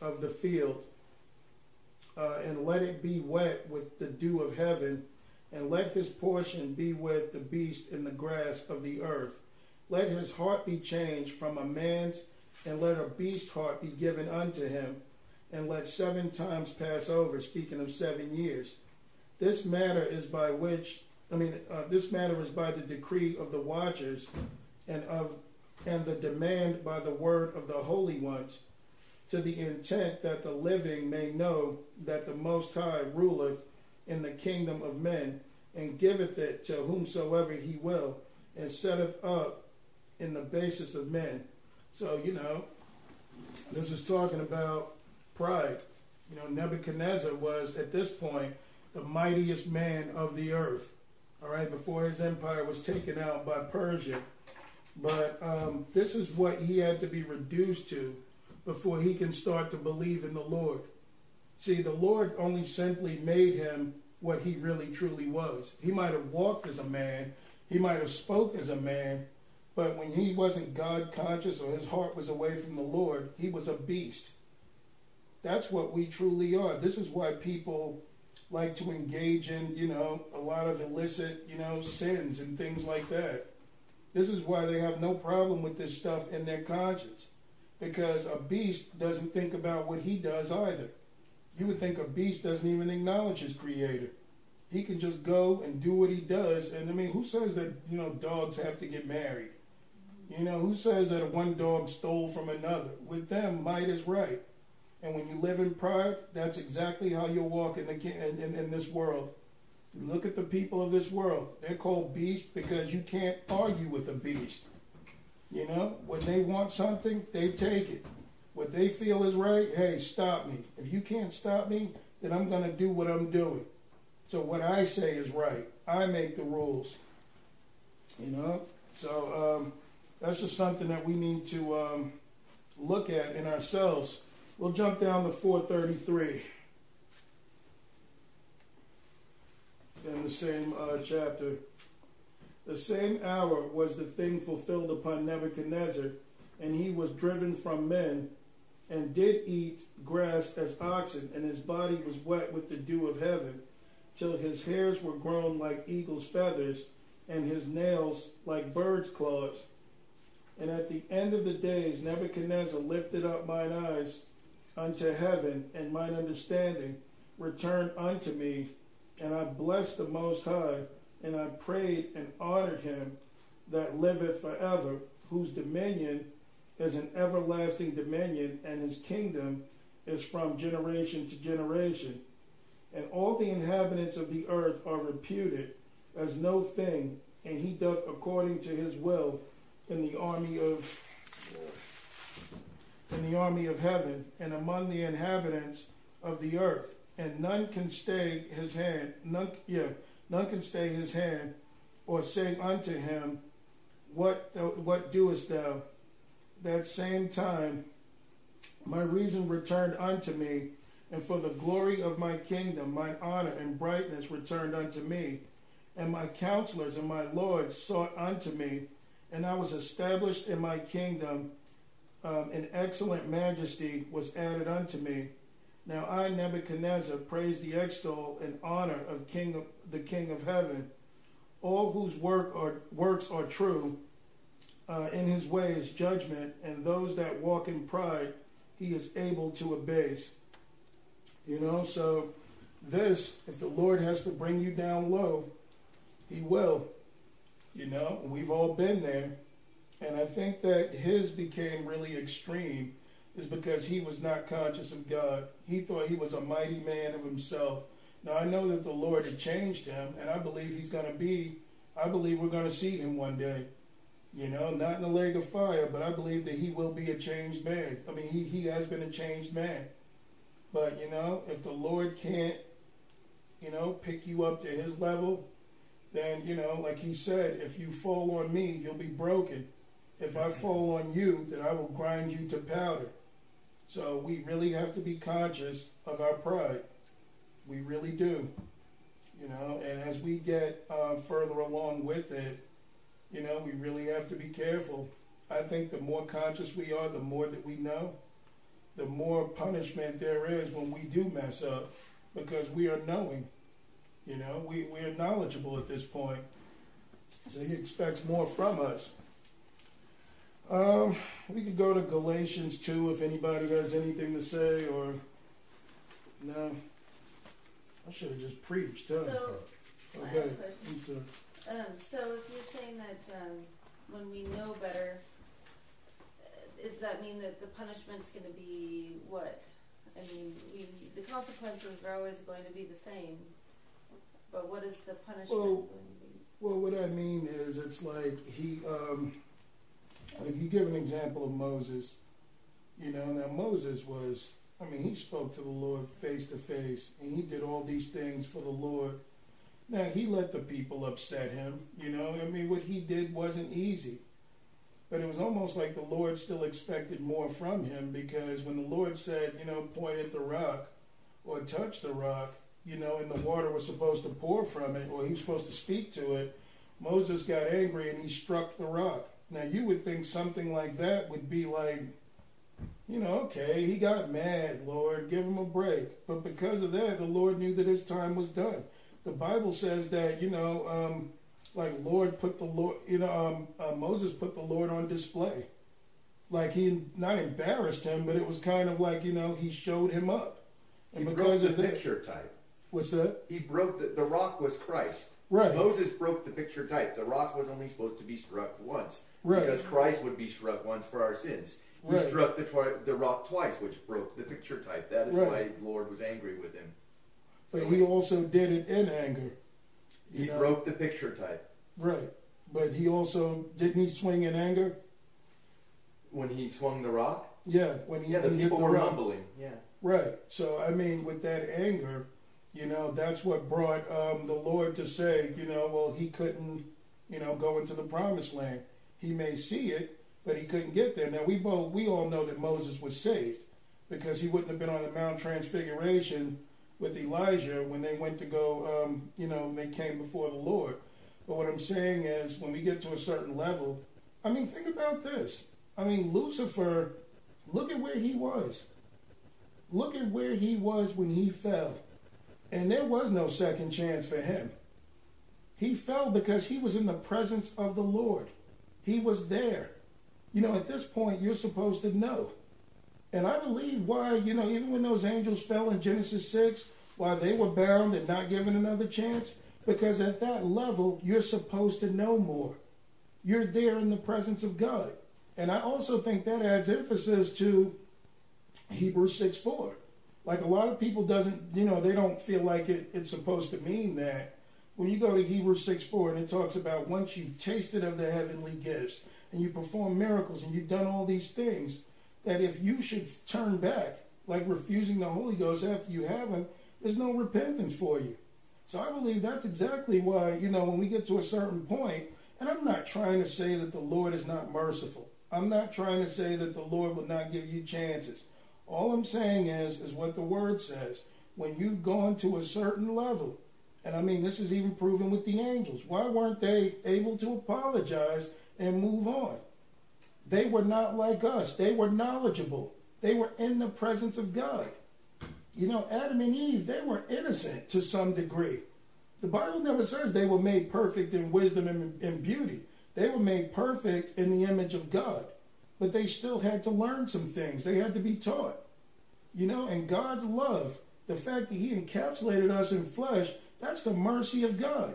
of the field, uh, and let it be wet with the dew of heaven, and let his portion be with the beast in the grass of the earth. Let his heart be changed from a man's and let a beast heart be given unto him, and let seven times pass over, speaking of seven years. This matter is by which, I mean, uh, this matter is by the decree of the watchers, and of and the demand by the word of the holy ones, to the intent that the living may know that the Most High ruleth in the kingdom of men, and giveth it to whomsoever he will, and setteth up in the basis of men. So, you know, this is talking about pride. You know, Nebuchadnezzar was at this point the mightiest man of the earth, all right, before his empire was taken out by Persia. But um, this is what he had to be reduced to before he can start to believe in the Lord. See, the Lord only simply made him what he really truly was. He might have walked as a man, he might have spoke as a man, but when he wasn't God conscious or his heart was away from the Lord, he was a beast. That's what we truly are. This is why people like to engage in, you know, a lot of illicit, you know, sins and things like that. This is why they have no problem with this stuff in their conscience. Because a beast doesn't think about what he does either. You would think a beast doesn't even acknowledge his creator. He can just go and do what he does. And I mean, who says that, you know, dogs have to get married? You know, who says that one dog stole from another? With them, might is right. And when you live in pride, that's exactly how you'll walk in, the, in, in, in this world. Look at the people of this world. They're called beasts because you can't argue with a beast. You know, when they want something, they take it. What they feel is right, hey, stop me. If you can't stop me, then I'm going to do what I'm doing. So what I say is right. I make the rules. You know? So um, that's just something that we need to um, look at in ourselves. We'll jump down to 433 in the same uh, chapter. The same hour was the thing fulfilled upon Nebuchadnezzar, and he was driven from men, and did eat grass as oxen, and his body was wet with the dew of heaven, till his hairs were grown like eagle's feathers, and his nails like bird's claws. And at the end of the days, Nebuchadnezzar lifted up mine eyes unto heaven, and mine understanding returned unto me, and I blessed the Most High, and I prayed and honored him that liveth forever, whose dominion is an everlasting dominion, and his kingdom is from generation to generation. And all the inhabitants of the earth are reputed as no thing, and he doth according to his will in the army of in the army of heaven and among the inhabitants of the earth, and none can stay his hand, none yeah, none can stay his hand, or say unto him, What what doest thou? That same time my reason returned unto me, and for the glory of my kingdom, mine honor and brightness returned unto me, and my counselors and my lords sought unto me, and I was established in my kingdom um, an excellent majesty was added unto me. Now I, Nebuchadnezzar, praise the extol and honor of King of, the King of heaven, all whose work are, works are true, uh, in his ways judgment, and those that walk in pride he is able to abase. You know, so this, if the Lord has to bring you down low, he will. You know, we've all been there. And I think that his became really extreme is because he was not conscious of God. He thought he was a mighty man of himself. Now I know that the Lord had changed him, and I believe he's going to be, I believe we're going to see him one day. You know, not in the lake of fire, but I believe that he will be a changed man. I mean, he, he has been a changed man. But, you know, if the Lord can't, you know, pick you up to his level, then, you know, like he said, if you fall on me, you'll be broken. If I fall on you, then I will grind you to powder. So we really have to be conscious of our pride. We really do. You know, and as we get uh, further along with it, you know, we really have to be careful. I think the more conscious we are, the more that we know, the more punishment there is when we do mess up because we are knowing. You know, we, we are knowledgeable at this point. So he expects more from us. Um, we could go to Galatians 2 if anybody has anything to say, or no. I should have just preached, huh? So, okay. I'm sorry. Um, so if you're saying that um, when we know better, uh, does that mean that the punishment's going to be what? I mean, we, the consequences are always going to be the same, but what is the punishment Well, going to be? Well, what I mean is, it's like he, um, like you give an example of Moses. You know, now Moses was, I mean, he spoke to the Lord face to face, and he did all these things for the Lord. Now, he let the people upset him. You know, I mean, what he did wasn't easy. But it was almost like the Lord still expected more from him because when the Lord said, you know, point at the rock or touch the rock, you know, and the water was supposed to pour from it or he was supposed to speak to it, Moses got angry and he struck the rock. Now, you would think something like that would be like, you know, okay, he got mad, Lord, give him a break. But because of that, the Lord knew that his time was done. The Bible says that, you know, um, like Lord put the Lord, you know, um, uh, Moses put the Lord on display. Like he not embarrassed him, but it was kind of like, you know, he showed him up. He And broke because the of that, picture type. What's that? He broke the, the rock was Christ. Right. Moses broke the picture type. The rock was only supposed to be struck once. Right. Because Christ would be struck once for our sins. He Right. struck the, the rock twice, which broke the picture type. That is Right. why the Lord was angry with him. But he also did it in anger. He know? broke the picture type Right. But he also didn't he swing in anger? when he swung the rock. Yeah, when he, Yeah, the when he hit people the were rock. mumbling. Yeah. Right. So I mean, with that anger, you know, that's what brought um, the Lord to say, you know, well, he couldn't, you know, go into the promised land. He may see it, but he couldn't get there. Now we both we all know that Moses was saved because he wouldn't have been on the Mount Transfiguration with Elijah when they went to go, um, you know, they came before the Lord. But what I'm saying is, when we get to a certain level, I mean, think about this. I mean, Lucifer, look at where he was. Look at where he was when he fell. And there was no second chance for him. He fell because he was in the presence of the Lord. He was there. You know, at this point, you're supposed to know. And I believe why, you know, even when those angels fell in Genesis 6, why they were bound and not given another chance, because at that level, you're supposed to know more. You're there in the presence of God. And I also think that adds emphasis to Hebrews 6 4. Like a lot of people doesn't, you know, they don't feel like it, it's supposed to mean that. When you go to Hebrews 6 4 and it talks about once you've tasted of the heavenly gifts and you perform miracles and you've done all these things, that if you should turn back, like refusing the Holy Ghost after you have Him, there's no repentance for you. So I believe that's exactly why, you know, when we get to a certain point, and I'm not trying to say that the Lord is not merciful. I'm not trying to say that the Lord will not give you chances. All I'm saying is, is what the word says. When you've gone to a certain level, and I mean, this is even proven with the angels. Why weren't they able to apologize and move on? They were not like us. They were knowledgeable. They were in the presence of God. You know, Adam and Eve, they were innocent to some degree. The Bible never says they were made perfect in wisdom and in beauty. They were made perfect in the image of God. But they still had to learn some things. They had to be taught. You know, and God's love, the fact that He encapsulated us in flesh, that's the mercy of God.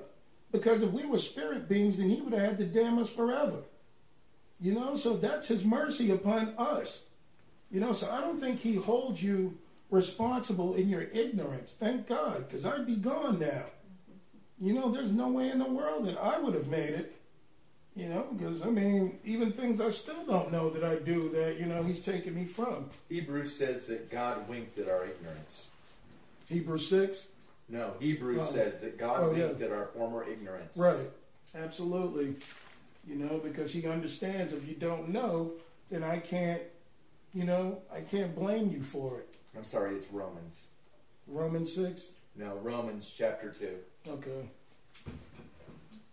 Because if we were spirit beings, then He would have had to damn us forever. You know, so that's His mercy upon us. You know, so I don't think He holds you responsible in your ignorance. Thank God, because I'd be gone now. You know, there's no way in the world that I would have made it. You know, because I mean, even things I still don't know that I do that, you know, He's taken me from. Hebrews says that God winked at our ignorance. Hebrews 6. No, Hebrews Oh. says that God Oh, yeah. winked at our former ignorance. Right. Absolutely. You know, because He understands if you don't know, then I can't, you know, I can't blame you for it. I'm sorry, it's Romans. Romans 6. No, Romans chapter 2. Okay.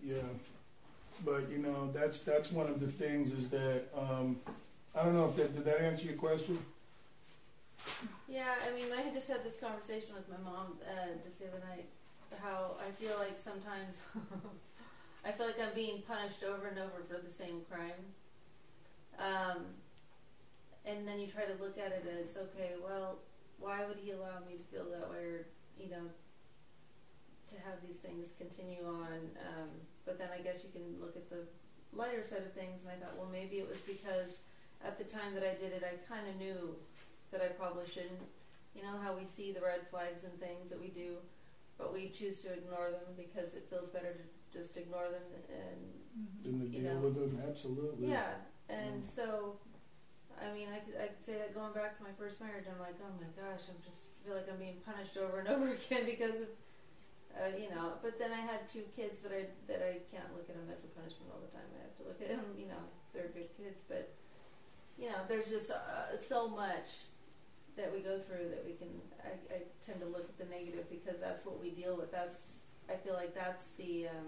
Yeah. But you know, that's that's one of the things is that um, I don't know if that did that answer your question. Yeah, I mean, I had just had this conversation with my mom uh, just the other night. How I feel like sometimes [laughs] I feel like I'm being punished over and over for the same crime. Um, and then you try to look at it as okay, well, why would he allow me to feel that way, or you know, to have these things continue on? Um, but then I guess you can look at the lighter side of things, and I thought, well, maybe it was because at the time that I did it, I kind of knew that I probably shouldn't. You know how we see the red flags and things that we do, but we choose to ignore them because it feels better to just ignore them and Didn't You deal know. with them absolutely. yeah. And Mm. so, I mean, I could I could say that going back to my first marriage, I'm like, oh my gosh, I'm just feel like I'm being punished over and over [laughs] again because of. Uh, you know, but then I had two kids that I that I can't look at them as a punishment all the time. I have to look at them, you know, they're good kids, but you know, there's just uh, so much that we go through that we can. I, I tend to look at the negative because that's what we deal with. That's I feel like that's the um,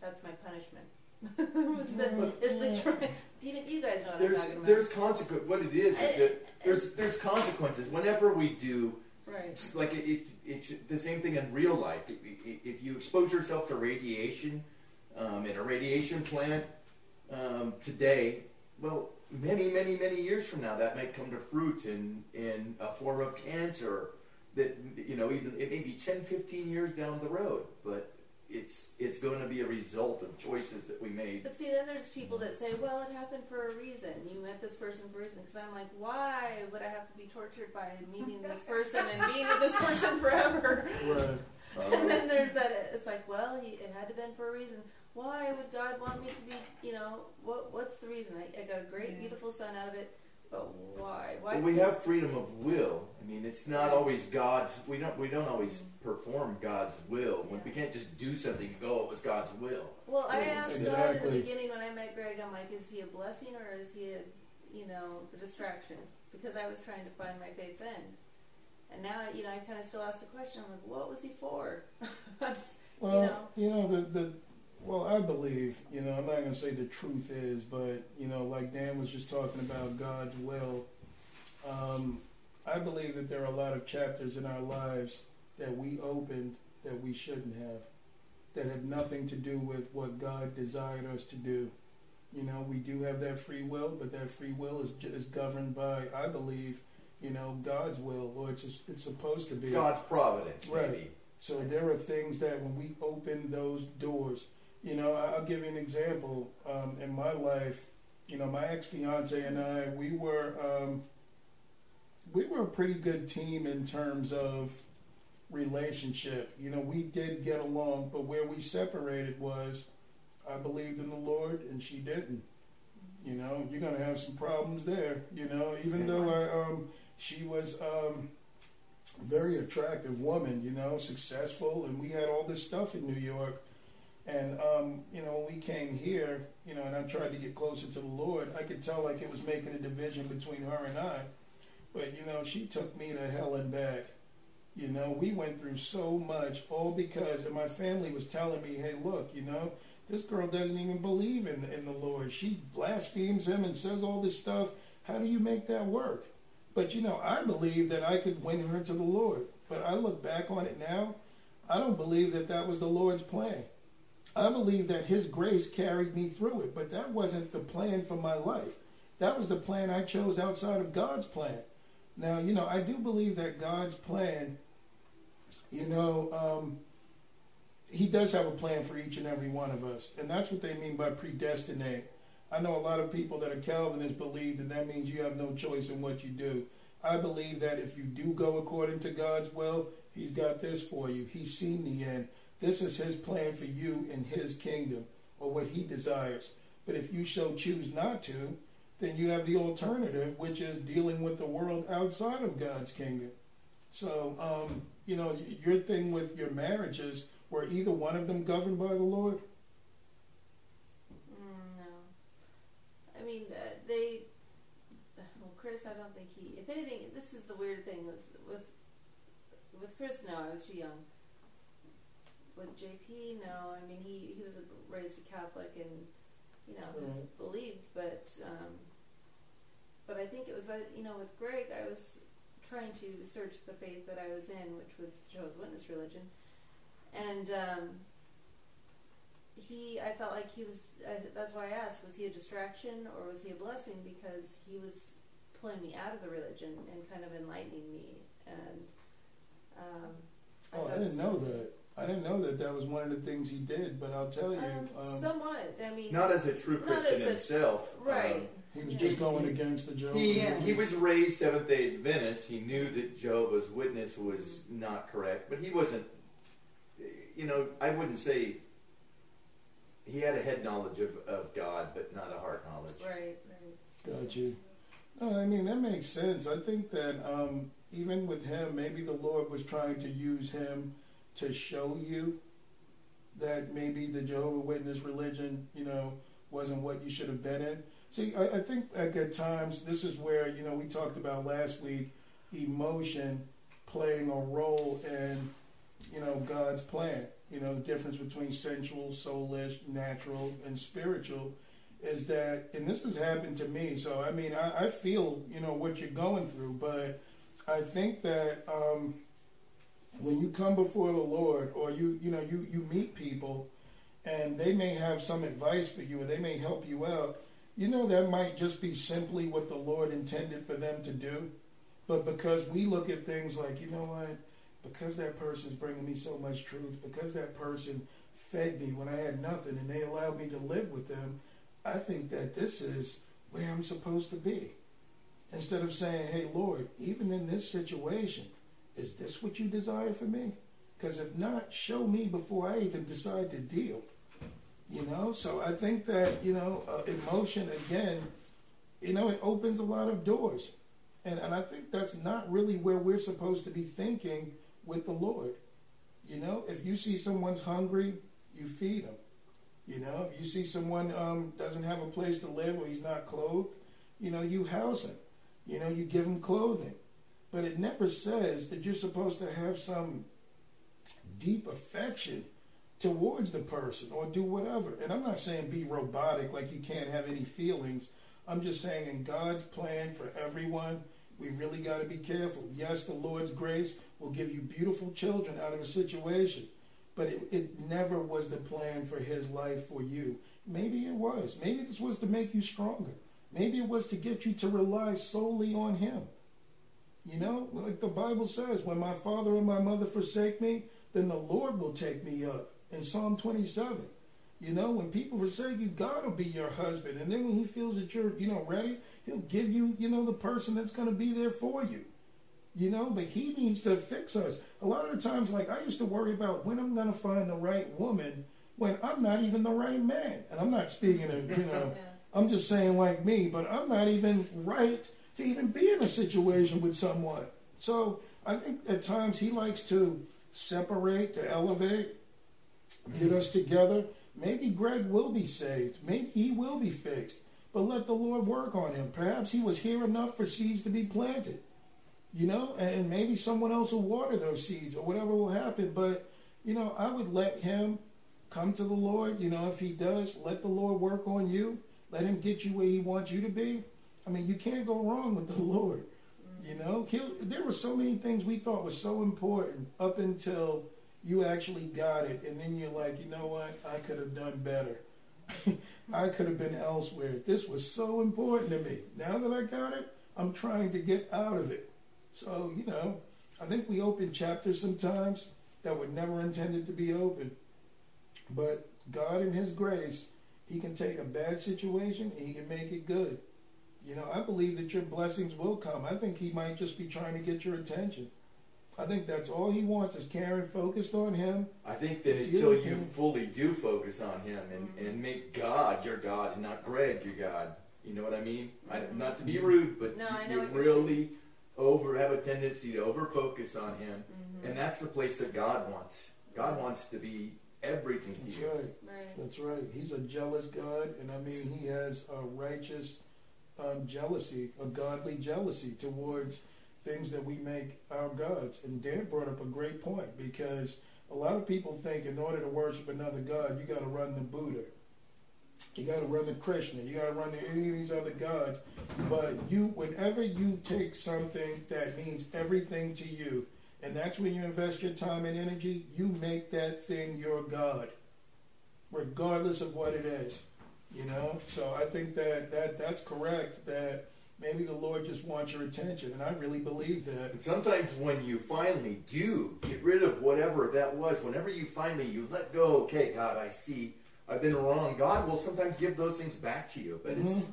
that's my punishment. [laughs] it's the it's the try. Do you, you guys know what There's I'm talking about? there's consequence. What it is is I- that there's there's consequences whenever we do right. Like it, it, it's the same thing in real life. If, if- if you expose yourself to radiation um, in a radiation plant um, today, well, many, many, many years from now, that might come to fruit in in a form of cancer. That you know, even it may be 10, 15 years down the road, but it's it's going to be a result of choices that we made. But see, then there's people that say, "Well, it happened for a reason. You met this person for a reason." Because I'm like, why would I have to be tortured by meeting this person and being with this person [laughs] forever? Right. and then there's that. It's like, well, he, it had to been for a reason. Why would God want me to be? You know, what? What's the reason? I, I got a great, beautiful son out of it. But why? Why? Well, we have freedom of will. I mean, it's not always God's. We don't. We don't always mm-hmm. perform God's will. We- We can't just do something and go. Oh, it was God's will. Well, I Yeah, asked God in the beginning when I met Greg. I'm like, is he a blessing or is he a, you know, a distraction? Because I was trying to find my faith then, and now, you know, I kind of still ask the question. I'm like, what was he for? [laughs] Well, know. you know, the the well, I believe, you know, I'm not going to say the truth is, but you know, like Dan was just talking about God's will. Um, I believe that there are a lot of chapters in our lives that we opened that we shouldn't have, that have nothing to do with what God desired us to do. You know, we do have that free will, but that free will is is governed by, I believe, you know, God's will, or it's it's supposed to be. God's providence, Right. maybe. So there are things that when we open those doors, you know, I'll give you an example. Um, in my life, you know, my ex fiance and I, we were um, we were a pretty good team in terms of relationship. You know, we did get along, but where we separated was I believed in the Lord and she didn't. You know, you're gonna have some problems there. You know, even though I um, she was um, very attractive woman, you know, successful, and we had all this stuff in New York. And um, you know, when we came here, you know, and I tried to get closer to the Lord, I could tell like it was making a division between her and I. But you know, she took me to hell and back. You know, we went through so much, all because, and my family was telling me, "Hey, look, you know, this girl doesn't even believe in in the Lord. She blasphemes him and says all this stuff. How do you make that work?" But you know, I believe that I could win her to the Lord. But I look back on it now, I don't believe that that was the Lord's plan. I believe that His grace carried me through it, but that wasn't the plan for my life. That was the plan I chose outside of God's plan. Now, you know, I do believe that God's plan, you know, um, He does have a plan for each and every one of us. And that's what they mean by predestinate. I know a lot of people that are Calvinists believe that that means you have no choice in what you do. I believe that if you do go according to God's will, He's got this for you. He's seen the end. This is His plan for you in His kingdom, or what He desires. But if you so choose not to, then you have the alternative, which is dealing with the world outside of God's kingdom. So, um, you know, your thing with your marriages, were either one of them governed by the Lord? Mm, no. I mean, uh, they. Well, Chris, I don't think he. If anything, this is the weird thing with with with Chris. No, I was too young. With JP, no. I mean, he he was a, raised a Catholic and you know Right. believed, but um, but I think it was by you know with Greg, I was trying to search the faith that I was in, which was the Jehovah's Witness religion, and. Um, he I felt like he was uh, that's why I asked was he a distraction or was he a blessing because he was pulling me out of the religion and kind of enlightening me and um, Oh, I it didn't know that. I didn't know that that was one of the things he did. But I'll tell you, um, um, somewhat I mean Not as a true Christian a- himself. right Um, he was yeah. just going against the Jehovah's He, Yeah. he was raised Seventh day Adventist. He knew that Jehovah's Witness was not correct, but he wasn't, you know, I wouldn't say he had a head knowledge of, of God, but not a heart knowledge. right right Got you. No, I mean that makes sense. I think that um, even with him, maybe the Lord was trying to use him to show you that maybe the Jehovah Witness religion, you know, wasn't what you should have been in. See, I, I think like at times this is where you know we talked about last week emotion playing a role in you know God's plan. You know the difference between sensual, soulish, natural, and spiritual is that, and this has happened to me. So I mean, I, I feel you know what you're going through, but I think that um, when you come before the Lord, or you you know you you meet people, and they may have some advice for you, or they may help you out. You know that might just be simply what the Lord intended for them to do, but because we look at things like you know what, because that person's bringing me so much truth, because that person fed me when I had nothing and they allowed me to live with them, I think that this is where I'm supposed to be. Instead of saying, hey, Lord, even in this situation, is this what you desire for me? Because if not, show me before I even decide to deal. You know, so I think that, you know, uh, emotion, again, you know, it opens a lot of doors. And, and I think that's not really where we're supposed to be thinking with the Lord. You know, if you see someone's hungry, you feed them. You know, if you see someone um, doesn't have a place to live or he's not clothed, you know, you house him. You know, you give him clothing. But it never says that you're supposed to have some deep affection towards the person or do whatever. And I'm not saying be robotic, like you can't have any feelings. I'm just saying in God's plan for everyone, we really got to be careful. Yes, the Lord's grace will give you beautiful children out of a situation, but it, it never was the plan for His life for you. Maybe it was. Maybe this was to make you stronger. Maybe it was to get you to rely solely on Him. You know, like the Bible says, when my father and my mother forsake me, then the Lord will take me up. In Psalm 27. You know, when people forsake you, God will be your husband. And then when he feels that you're, you know, ready, he'll give you, you know, the person that's going to be there for you. You know, but he needs to fix us. A lot of the times, like I used to worry about when I'm going to find the right woman when I'm not even the right man. And I'm not speaking of, you know, [laughs] yeah. I'm just saying like me, but I'm not even right to even be in a situation with someone. So I think at times he likes to separate, to elevate, get us together. Maybe Greg will be saved. Maybe he will be fixed. But let the Lord work on him. Perhaps he was here enough for seeds to be planted. You know, and maybe someone else will water those seeds or whatever will happen. But, you know, I would let him come to the Lord. You know, if he does, let the Lord work on you. Let him get you where he wants you to be. I mean, you can't go wrong with the [laughs] Lord. You know, He'll, there were so many things we thought was so important up until you actually got it, and then you're like, you know what? I could have done better. [laughs] I could have been elsewhere. This was so important to me. Now that I got it, I'm trying to get out of it. So, you know, I think we open chapters sometimes that were never intended to be open. But God, in His grace, He can take a bad situation and He can make it good. You know, I believe that your blessings will come. I think He might just be trying to get your attention. I think that's all he wants is Karen focused on him. I think that until you him. fully do focus on him and, mm-hmm. and make God your God and not Greg your God, you know what I mean? I, not to be rude, but no, you, you really over have a tendency to over focus on him, mm-hmm. and that's the place that God wants. God wants to be everything that's to you. Right. right. That's right. He's a jealous God, and I mean, he has a righteous um, jealousy, a godly jealousy towards things that we make our gods. And Dan brought up a great point because a lot of people think in order to worship another god, you got to run the Buddha. You got to run the Krishna. You got to run any of these other gods. But you, whenever you take something that means everything to you, and that's when you invest your time and energy, you make that thing your God, regardless of what it is. You know, so I think that, that that's correct. That maybe the Lord just wants your attention, and I really believe that. And sometimes when you finally do get rid of whatever that was, whenever you finally you let go, okay, God, I see I've been wrong. God will sometimes give those things back to you, but mm-hmm. it's.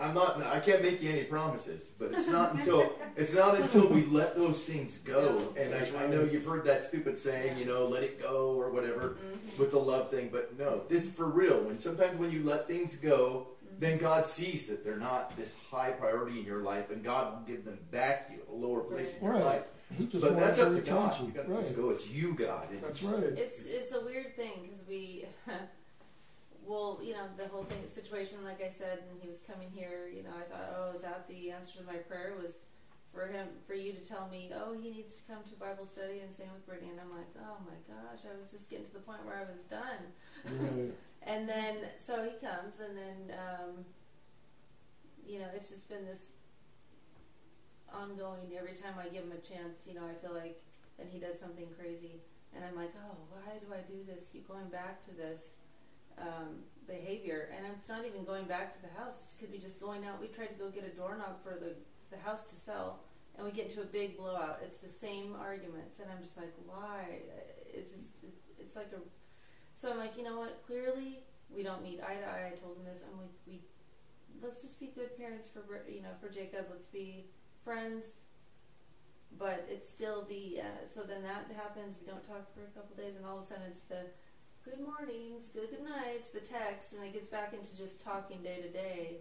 I'm not. I can't make you any promises, but it's not until [laughs] it's not until we let those things go. And I, I know you've heard that stupid saying, you know, let it go or whatever mm-hmm. with the love thing. But no, this is for real. When sometimes when you let things go, then God sees that they're not this high priority in your life, and God will give them back you a lower place in your right. life. He just but that's up to God. You got to right. go. It's you, God. That's right. It's it's a weird thing because we, [laughs] well, you know, the whole thing situation. Like I said, and he was coming here. You know, I thought, oh, is that the answer to my prayer? Was for him, for you to tell me, oh, he needs to come to Bible study, and same with Brittany. And I'm like, oh my gosh, I was just getting to the point where I was done. Right. [laughs] And then, so he comes, and then, um, you know, it's just been this ongoing. Every time I give him a chance, you know, I feel like then he does something crazy, and I'm like, oh, why do I do this? Keep going back to this um, behavior, and it's not even going back to the house. It could be just going out. We tried to go get a doorknob for the the house to sell, and we get into a big blowout. It's the same arguments, and I'm just like, why? It's just, it's like a So I'm like, you know what? Clearly, we don't meet eye to eye. I told him this. I'm like, we let's just be good parents for you know for Jacob. Let's be friends. But it's still the uh, so then that happens. We don't talk for a couple days, and all of a sudden it's the good mornings, good good nights, the text, and it gets back into just talking day to day.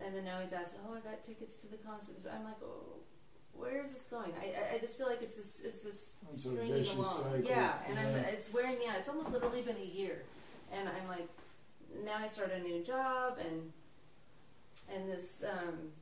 And then now he's asking, "Oh, I got tickets to the concert." So I'm like, "Oh, where is this going?" I I, I just feel like it's this it's this It's stringing vicious along. cycle. Yeah, and I'm, Yeah. it's wearing me out. It's almost literally been a year, and I'm like, now I start a new job, and and this um,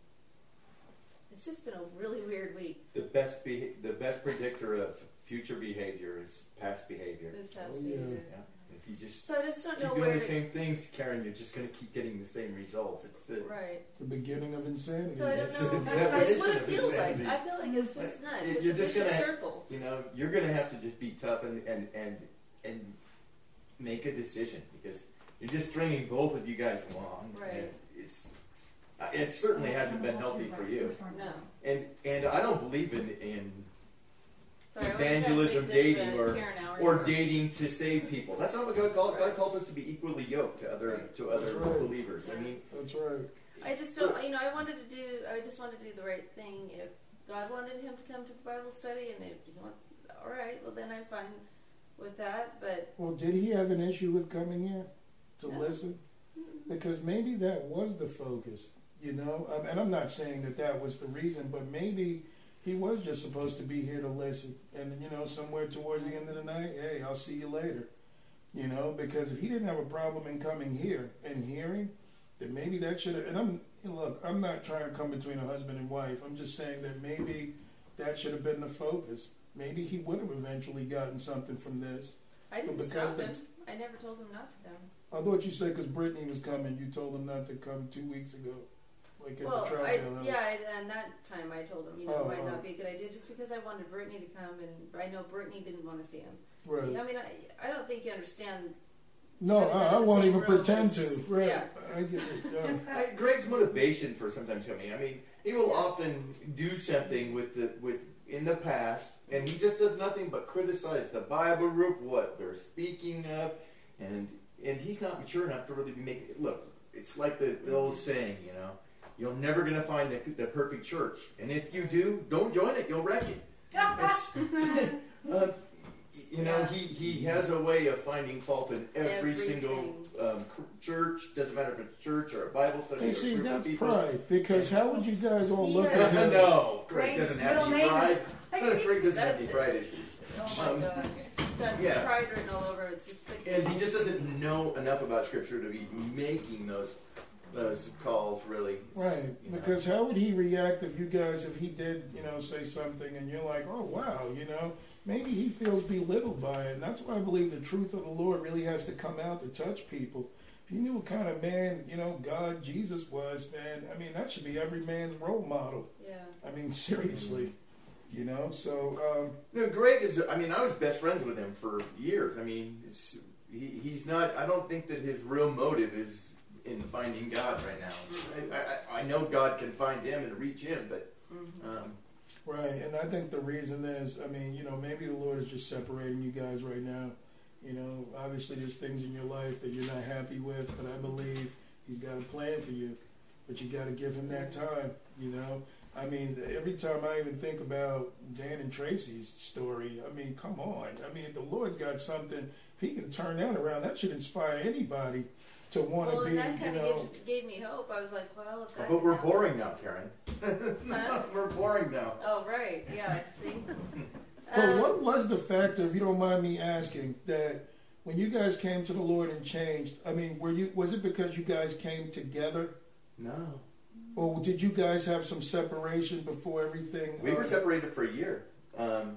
it's just been a really weird week. The best be- the best predictor of future behavior is past behavior. This past Oh, yeah. week. Yeah. If you just So I just don't keep know doing where. the same things, Karen, you're just going to keep getting the same results. It's the Right. The beginning of insanity. So I don't know. the It's what it of feels like. insanity. I feel like it's just nuts. You're just gonna- circle. you know you're going to have to just be tough and and and and make a decision because you're just stringing both of you guys along. Right. It's uh, it certainly hasn't been healthy for you. No. And and I don't believe in in Sorry, Evangelism, trying to make this dating, or- or anymore. dating to save people. That's not what God calls. God calls us to be equally yoked to other Right. to other right. believers. I mean, That's right. I just don't, you know, I wanted to do, I just wanted to do the right thing. If God wanted him to come to the Bible study, and if you want, all right, well then I'm fine with that. But Well, did he have an issue with coming here to No. listen? Because maybe that was the focus, you know. Um, and I'm not saying that that was the reason, but maybe he was just supposed to be here to listen. And you know, somewhere towards the end of the night, hey, I'll see you later. You know, because if he didn't have a problem in coming here and hearing, then maybe that should have. And I'm look, I'm not trying to come between a husband and wife. I'm just saying that maybe that should have been the focus. Maybe he would have eventually gotten something from this. I didn't Because stop him. I never told him not to come. I thought you said because Brittany was coming, you told him not to come two weeks ago, like at Well, the I, Troutdale house. yeah, I, and that time I told him, you know, Oh, it might oh. not oh. be a good idea, just because I wanted Brittany to come, and I know Brittany didn't want to see him. Right. I mean, I, I don't think you understand. No, I, I won't even pretend to. is- Right. yeah. I get it. [laughs] Yeah. I, Greg's motivation for sometimes coming. I mean, he will often do something with the with in the past, and he just does nothing but criticize the Bible group, what they're speaking of, and and he's not mature enough to really be making. Look, it's like the, the old saying, you know, you're never gonna find the, the perfect church, and if you do, don't join it. You'll wreck it. It's- [laughs] [laughs] um, you know, Yeah. he, he has a way of finding fault in every Everything. single um, church. Doesn't matter if it's church or a Bible study. And or a see, that's people. pride. Because how would you guys all look at him? no, Greg [laughs] doesn't have any pride. is- Greg doesn't have any pride issues. Oh my Um, god, it's yeah. pride written all over. it. It's just sick. And he just doesn't know enough about Scripture to be making those those calls really. Right. you know. Because how would he react if you guys, if he did, you know, say something and you're like, oh, wow, you know, maybe he feels belittled by it. And that's why I believe the truth of the Lord really has to come out to touch people. If you knew what kind of man, you know, God, Jesus was, man, I mean, that should be every man's role model. Yeah. I mean, seriously. You know, so um, No, Greg is. I mean, I was best friends with him for years. I mean, it's he, he's not. I don't think that his real motive is in finding God right now. I, I, I know God can find him and reach him, but hmm um, Right, and I think the reason is, I mean, you know, maybe the Lord is just separating you guys right now. You know, obviously there's things in your life that you're not happy with, but I believe He's got a plan for you. But you got to give Him that time. You know, I mean, every time I even think about Dan and Tracy's story, I mean, come on. I mean, if the Lord's got something. If He can turn that around, that should inspire anybody to want to Well, be. and that kind of know, gave, gave me hope. I was like, well, if that but we're happen- boring now, Karen. [laughs] Huh? we're boring now. Oh right, yeah. I see. [laughs] But Um, what was the factor, if you don't mind me asking, that when you guys came to the Lord and changed? I mean, were you was it because you guys came together, No, or did you guys have some separation before everything? we were uh, separated for a year. Um,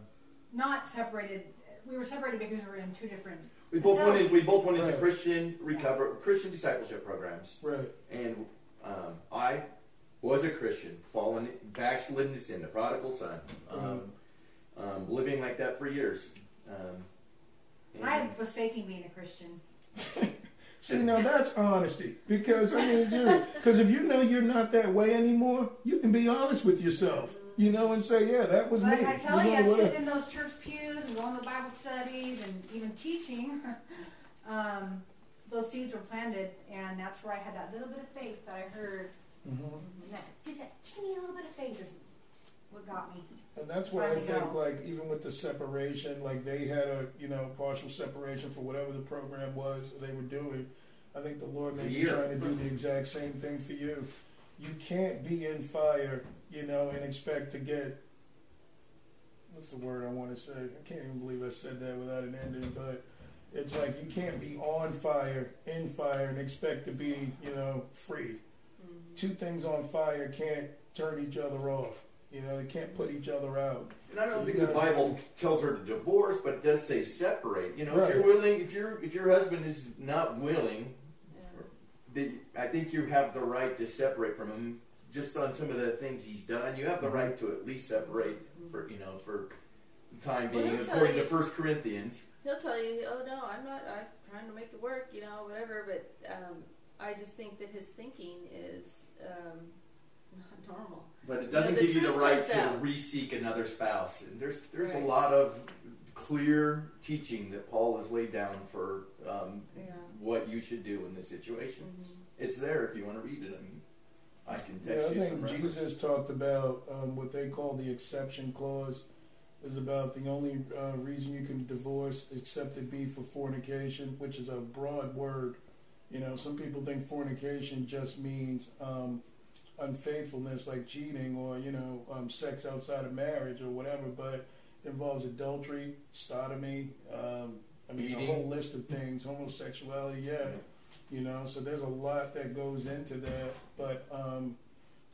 Not separated. We were separated because we were in two different. We both went. In, we both went into Right. Christian recover Christian discipleship programs. Right. and um, I was a Christian, fallen, backslidden into sin, the prodigal son, um, um, living like that for years. Um, I was faking being a Christian. [laughs] See, now that's honesty, because I mean, because if you know you're not that way anymore, you can be honest with yourself, you know, and say, yeah, that was But me. I tell you you, know, I sit in those church pews and going to Bible studies and even teaching. [laughs] um, those seeds were planted, and that's where I had that little bit of faith that I heard. Mhm. And that just that teeny little bit of faith is what got me. And that's why I think, go. like, even with the separation, like they had a, you know, partial separation for whatever the program was they were doing. I think the Lord may be trying to do the exact same thing for you. You can't be in fire, you know, and expect to get. What's the word I want to say? I can't even believe I said that without an ending, but it's like you can't be on fire, in fire, and expect to be, you know, free Mhm. two things on fire can't turn each other off. You know, they can't put each other out. And I don't So think the guys- Bible tells her to divorce, but it does say separate. You know, if you're willing, if your if your husband is not willing, Yeah. then I think you have the right to separate from him. Just on some of the things he's done, you have the right to at least separate for you know for the time Well, being, according you- to First Corinthians. He'll tell you, "Oh no, I'm not. I'm trying to make it work," you know, whatever. But um, I just think that his thinking is um, not normal. But it doesn't the give you the right to out. re-seek another spouse. And there's there's a lot of clear teaching that Paul has laid down for um, Yeah. what you should do in this situation. Mhm. It's there if you want to read it. I mean, I can Yeah, text I you some think references. Jesus talked about um, what they call the exception clause. Is about the only uh, reason you can divorce except it be for fornication, which is a broad word. You know, some people think fornication just means um, unfaithfulness, like cheating or you know, um, sex outside of marriage or whatever. But it involves adultery, sodomy. Um, I mean, Eating. a whole list of things. Homosexuality, yeah. You know, so there's a lot that goes into that. But um,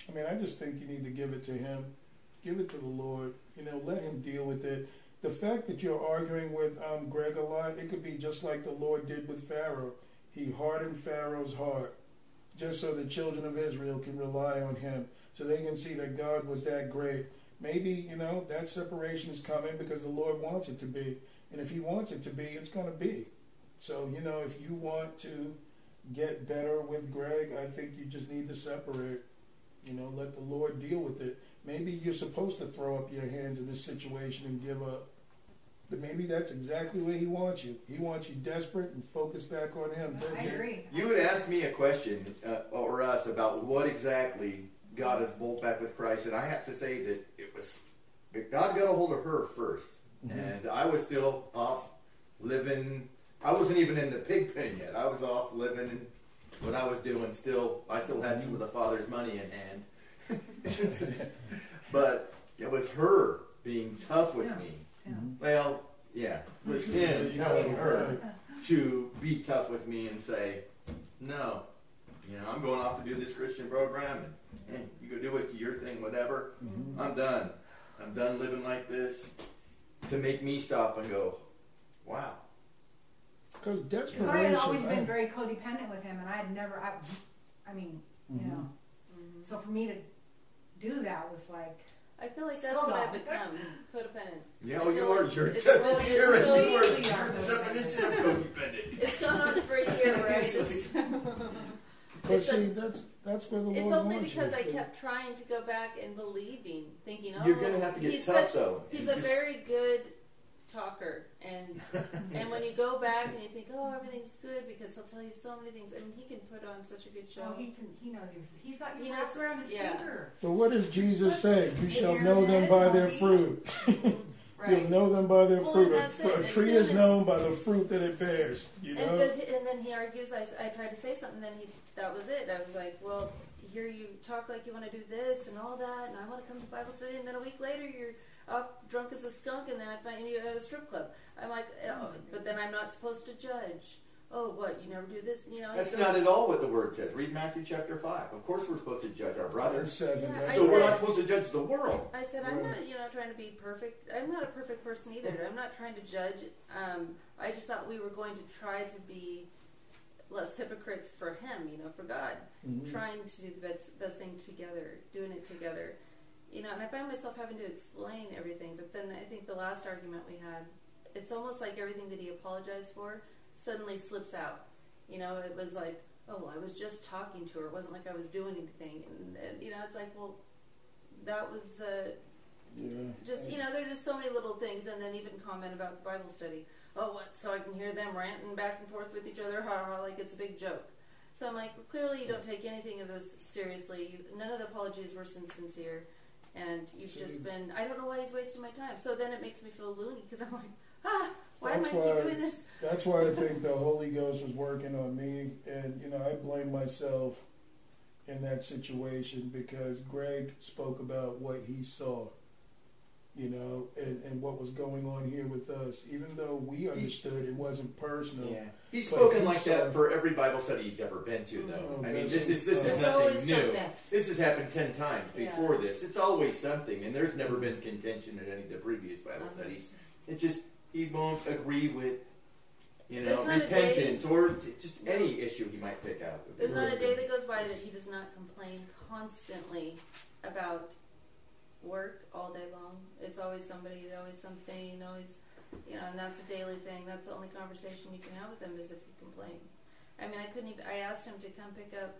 I mean, I just think you need to give it to Him, give it to the Lord. You know, let Him deal with it. The fact that you're arguing with um, Greg a lot, it could be just like the Lord did with Pharaoh. He hardened Pharaoh's heart, just so the children of Israel can rely on Him, so they can see that God was that great. Maybe you know that separation is coming because the Lord wants it to be, and if He wants it to be, it's going to be. So you know, if you want to get better with Greg, I think you just need to separate. You know, let the Lord deal with it. Maybe you're supposed to throw up your hands in this situation and give up. But maybe that's exactly where He wants you. He wants you desperate and focused back on Him. I agree. You would ask me a question, uh, or us, about what exactly got us both back with Christ, and I have to say that it was God got a hold of her 1st Mhm. and I was still off living. I wasn't even in the pig pen yet. I was off living in what I was doing. Still, I still had some of the Father's money in hand, [laughs] but it was her being tough with Yeah. me. Yeah. Well, yeah, it was him telling her to be tough with me and say, no, you know, I'm going off to do this Christian program, and hey, you go do it, your thing, whatever. Mhm. I'm done. I'm done living like this. To make me stop and go, wow. Because Because desperation. I had always been very codependent with him, and I had never, I, I mean, you Mhm. know, Mhm. so for me to do that was like, I feel like that's So what I've become, codependent. Yeah, I oh, you are. like You're, it's de- really- you're, so you are, easy. you're the definition of codependent. [laughs] It's gone on for a year where I just. [laughs] But It's a- see, that's that's where the Lord It's only wants because you. I kept trying to go back and believing, thinking, oh, You're going to have to get he's tough, such, though. he's a just- very good talker, and [laughs] and when you go back and you think, oh, everything's good because he'll tell you so many things. I mean, he can put on such a good show. oh, he can, he knows, he's, he's got He you knows- wrapped around his yeah. finger. But what does Jesus say? You shall know them by their fruit. [laughs] [laughs] right. You'll know them by their Well, fruit. and A, that's fr- a tree is known by the fruit that it bears. You know. And but and then he argues. I, s- I tried to say something. Then he's that was it. I was like, well, here you talk like you want to do this and all that, and I want to come to Bible study. And then a week later, you're up drunk as a skunk, and then I find you at a strip club. I'm like, oh, but then I'm not supposed to judge. Oh, what? You never do this? You know? That's so- not at all what the word says. Read Matthew chapter 5. Of course, we're supposed to judge our brothers. seven. Yeah, that's I So we're not supposed to judge the world. I said, I'm not, you know, trying to be perfect. I'm not a perfect person either. I'm not trying to judge. Um, I just thought we were going to try to be less hypocrites for Him, you know, for God. Mhm. Trying to do the best, best thing together, doing it together. You know, and I found myself having to explain everything. But then I think the last argument we had, it's almost like everything that he apologized for suddenly slips out. You know, it was like, oh, well, I was just talking to her. It wasn't like I was doing anything. And, and you know, it's like, well, that was uh, Yeah. just you know there's just so many little things and then even comment about the bible study oh, what? So I can hear them ranting back and forth with each other, ha ha, like it's a big joke. So I'm like, well, clearly you don't take anything of this seriously. You, none of the apologies were sincere, and you've just been. I don't know why he's wasting my time. So then it makes me feel loony because I'm like, [laughs] ah, why That's am I why- keep doing this? That's why I [laughs] think the Holy Ghost was working on me, and you know I blame myself in that situation because Greg spoke about what he saw, you know, and, and what was going on here with us. Even though we understood it wasn't personal, Yeah, he's But spoken he like saw- that for every Bible study he's ever been to, though. Oh, I mean, this is this is nothing new. This has happened ten times Yeah. before this. It's always something, and there's never been contention in any of the previous Bible Uh-huh. studies. It's just he won't agree with, you know, There's day- repentance or just any issue he might pick out. There's not a day that goes by that he does not complain constantly about work all day long. It's always somebody, always something, always, you know, and that's a daily thing. That's the only conversation you can have with him is if you complain. I mean, I couldn't even, I asked him to come pick up,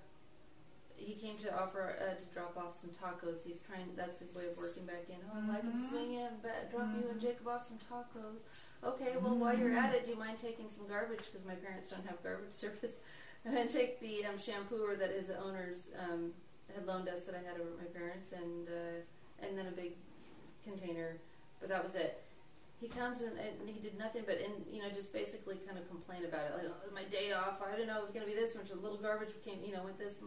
he came to offer uh, to drop off some tacos. He's trying, that's his way of working back in. Oh, I can Mhm. swing in, but drop you and. Jacob off some tacos. Okay, well, while you're at it, do you mind taking some garbage? Because my parents don't have garbage [laughs] service. And take the um, shampooer that his owners um, had loaned us that I had over at my parents, and uh, and then a big container. But that was it. He comes and, and he did nothing but in you know just basically kind of complain about it. Like oh, my day off, I didn't know it was going to be this much. A little garbage became you know with this,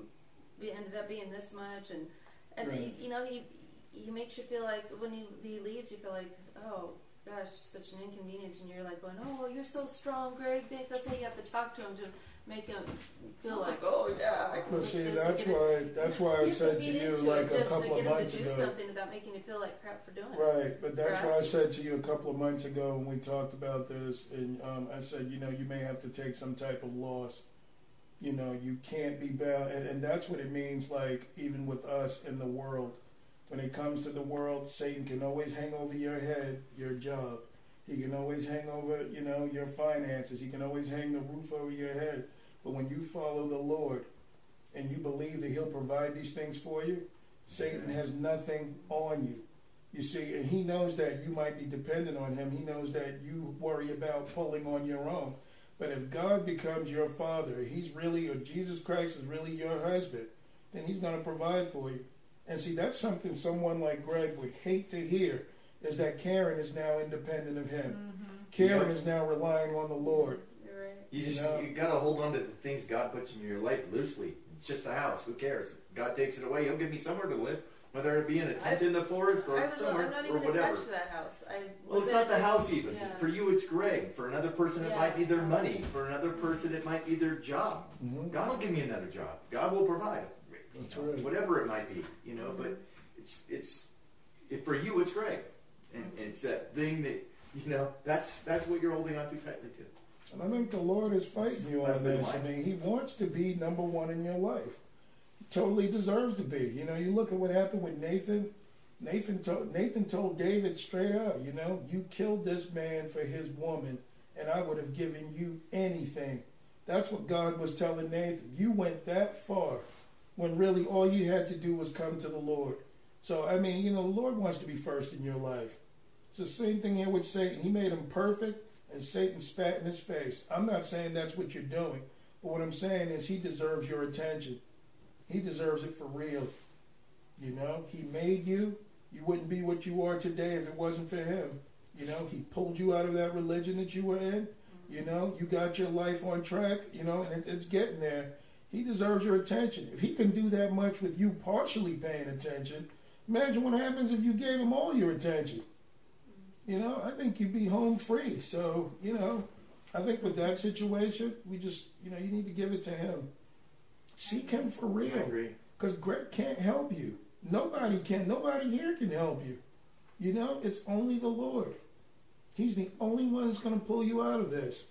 we ended up being this much, and and Right. he, you know he he makes you feel like when he he leaves, you feel like oh gosh, such an inconvenience, and you're like going, oh, you're so strong, Greg. That's how you have to talk to him to make him feel like, oh yeah, I can. But make see, this, that's I can- why that's why I you said can to get you into like it a just couple to of get him months to do ago. something without making you feel like crap for doing it. Right, but that's For why I said to you a couple of months ago when we talked about this, and um, I said, you know, you may have to take some type of loss. You know, you can't be bound, and, and that's what it means. Like even with us in the world, when it comes to the world, Satan can always hang over your head, your job. He can always hang over, you know, your finances. He can always hang the roof over your head. But when you follow the Lord, and you believe that He'll provide these things for you, Satan has nothing on you. You see, and he knows that you might be dependent on him. He knows that you worry about pulling on your own. But if God becomes your father, he's really, or Jesus Christ is really your husband, then he's going to provide for you. And see, that's something someone like Greg would hate to hear, is that Karen is now independent of him. Mm-hmm. Karen Yep. is now relying on the Lord. You're. You You just know? you gotta hold on to the things God puts in your life loosely. It's just a house. Who cares? God takes it away. He'll give me somewhere to live, whether it be in a tent I- in the forest or I was, somewhere I'm not or whatever. attached to that house. I Well, it's not the house even. Yeah. For you, it's Greg. For another person, it Yeah. might be their money. For another person, it might be their job. Mhm. God will give me another job. God will provide. you That's know, right. Whatever it might be, you know. But it's it's it, for you, it's Greg, and it's that thing that you know. That's that's what you're holding on too tightly to. And I think the Lord is fighting you on this. I mean, He wants to be number one in your life. He totally deserves to be. You know, you look at what happened with Nathan. Nathan told Nathan told David straight up, you know, you killed this man for his woman, and I would have given you anything. That's what God was telling Nathan. You went that far when really all you had to do was come to the Lord. So I mean, you know, the Lord wants to be first in your life. It's the same thing here with Satan. He made him perfect and Satan spat in his face. I'm not saying that's what you're doing, but what I'm saying is he deserves your attention. He deserves it for real. You know, he made you. You wouldn't be what you are today if it wasn't for him. You know, he pulled you out of that religion that you were in. You know, you got your life on track, you know, and it, it's getting there. He deserves your attention. If he can do that much with you partially paying attention, imagine what happens if you gave him all your attention. You know, I think you'd be home free. So, you know, I think with that situation, we just, you know, you need to give it to him. Seek him for real. Because Greg can't help you. Nobody can. Nobody here can help you. You know, it's only the Lord. He's the only one that's going to pull you out of this.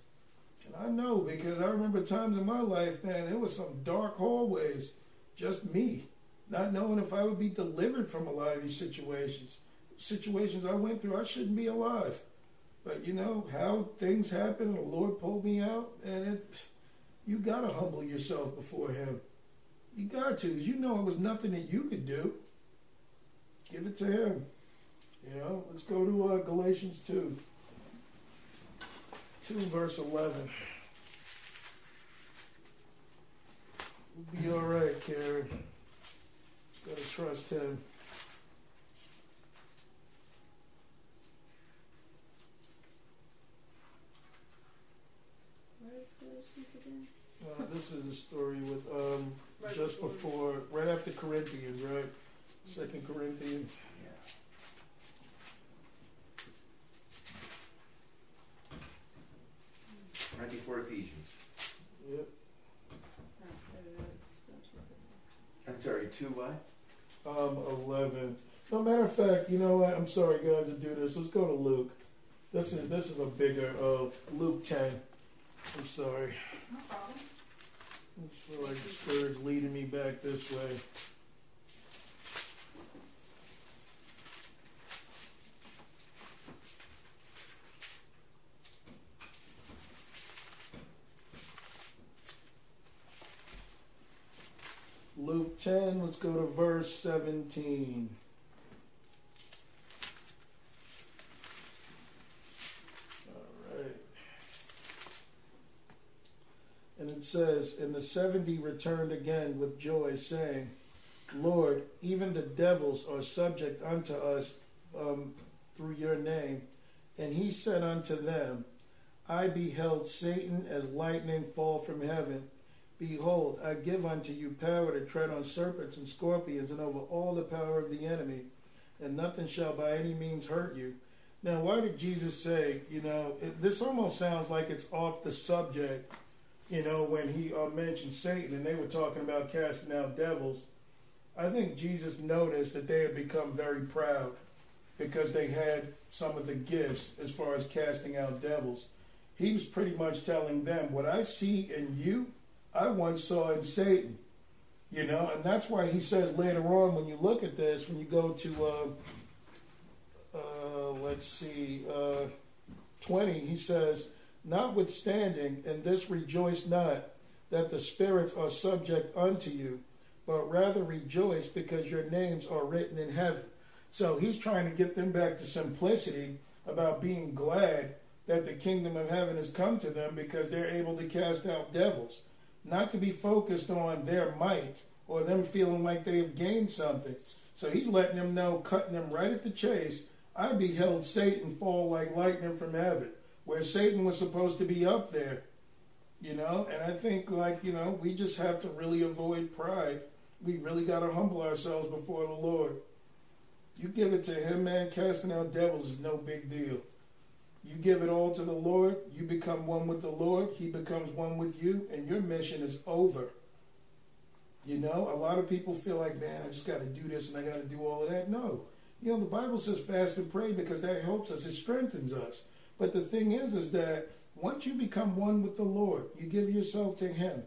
And I know because I remember times in my life, man, there was some dark hallways, just me, not knowing if I would be delivered from a lot of these situations. Situations I went through, I shouldn't be alive. But you know how things happen, the Lord pulled me out, and it, you got to humble yourself before Him. You got to, 'cause you know it was nothing that you could do. Give it to Him. You know, let's go to uh, Galatians 2. 2 verse 11. We'll be all right, Karen. Gotta trust him. Where's Galatians again? Uh, this is a story with um, Right just before, right after Corinthians, right? Second Corinthians. Right before Ephesians. Yep. There it is. Galatians. I'm sorry, two what? Um, 11. No matter of fact, you know what? I'm sorry, guys, to do this. Let's go to Luke. This is this is a bigger uh, Luke 10. I'm sorry. No problem. Feel like the Spirit's leading me back this way. Luke 10, let's go to verse 17. All right. And it says, And the seventy returned again with joy, saying, Lord, even the devils are subject unto us um, through your name. And he said unto them, I beheld Satan as lightning fall from heaven. Behold, I give unto you power to tread on serpents and scorpions and over all the power of the enemy, and nothing shall by any means hurt you. Now, why did Jesus say, you know, it, this almost sounds like it's off the subject, you know, when he uh, mentioned Satan and they were talking about casting out devils. I think Jesus noticed that they had become very proud because they had some of the gifts as far as casting out devils. He was pretty much telling them, what I see in you, I once saw in Satan. You know, and that's why he says later on when you look at this, when you go to, uh, uh, let's see, uh, 20, he says, Notwithstanding, in this rejoice not that the spirits are subject unto you, but rather rejoice because your names are written in heaven. So he's trying to get them back to simplicity about being glad that the kingdom of heaven has come to them because they're able to cast out devils not to be focused on their might or them feeling like they've gained something. So he's letting them know, cutting them right at the chase. I beheld Satan fall like lightning from heaven, where Satan was supposed to be up there. You know, and I think, like, you know, we just have to really avoid pride. We really got to humble ourselves before the Lord. You give it to Him, man, casting out devils is no big deal. You give it all to the Lord, you become one with the Lord, He becomes one with you, and your mission is over. You know, a lot of people feel like, man, I just got to do this and I got to do all of that. No. You know, the Bible says fast and pray because that helps us, it strengthens us. But the thing is, is that once you become one with the Lord, you give yourself to Him,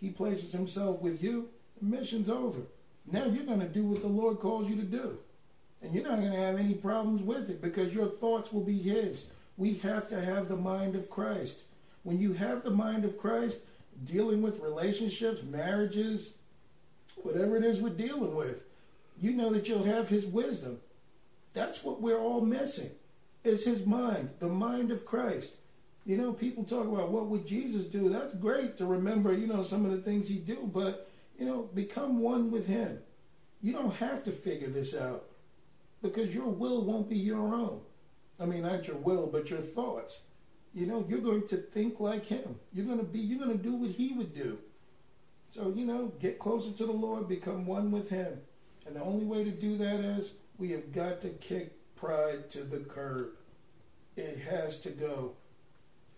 He places Himself with you, the mission's over. Now you're going to do what the Lord calls you to do. And you're not going to have any problems with it because your thoughts will be His. We have to have the mind of Christ. When you have the mind of Christ, dealing with relationships, marriages, whatever it is we're dealing with, you know that you'll have His wisdom. That's what we're all missing, is His mind, the mind of Christ. You know, people talk about what would Jesus do. That's great to remember, you know, some of the things He do, but, you know, become one with Him. You don't have to figure this out because your will won't be your own. I mean, not your will, but your thoughts. You know, you're going to think like him. You're going to be, you're going to do what he would do. So, you know, get closer to the Lord, become one with him. And the only way to do that is we have got to kick pride to the curb. It has to go.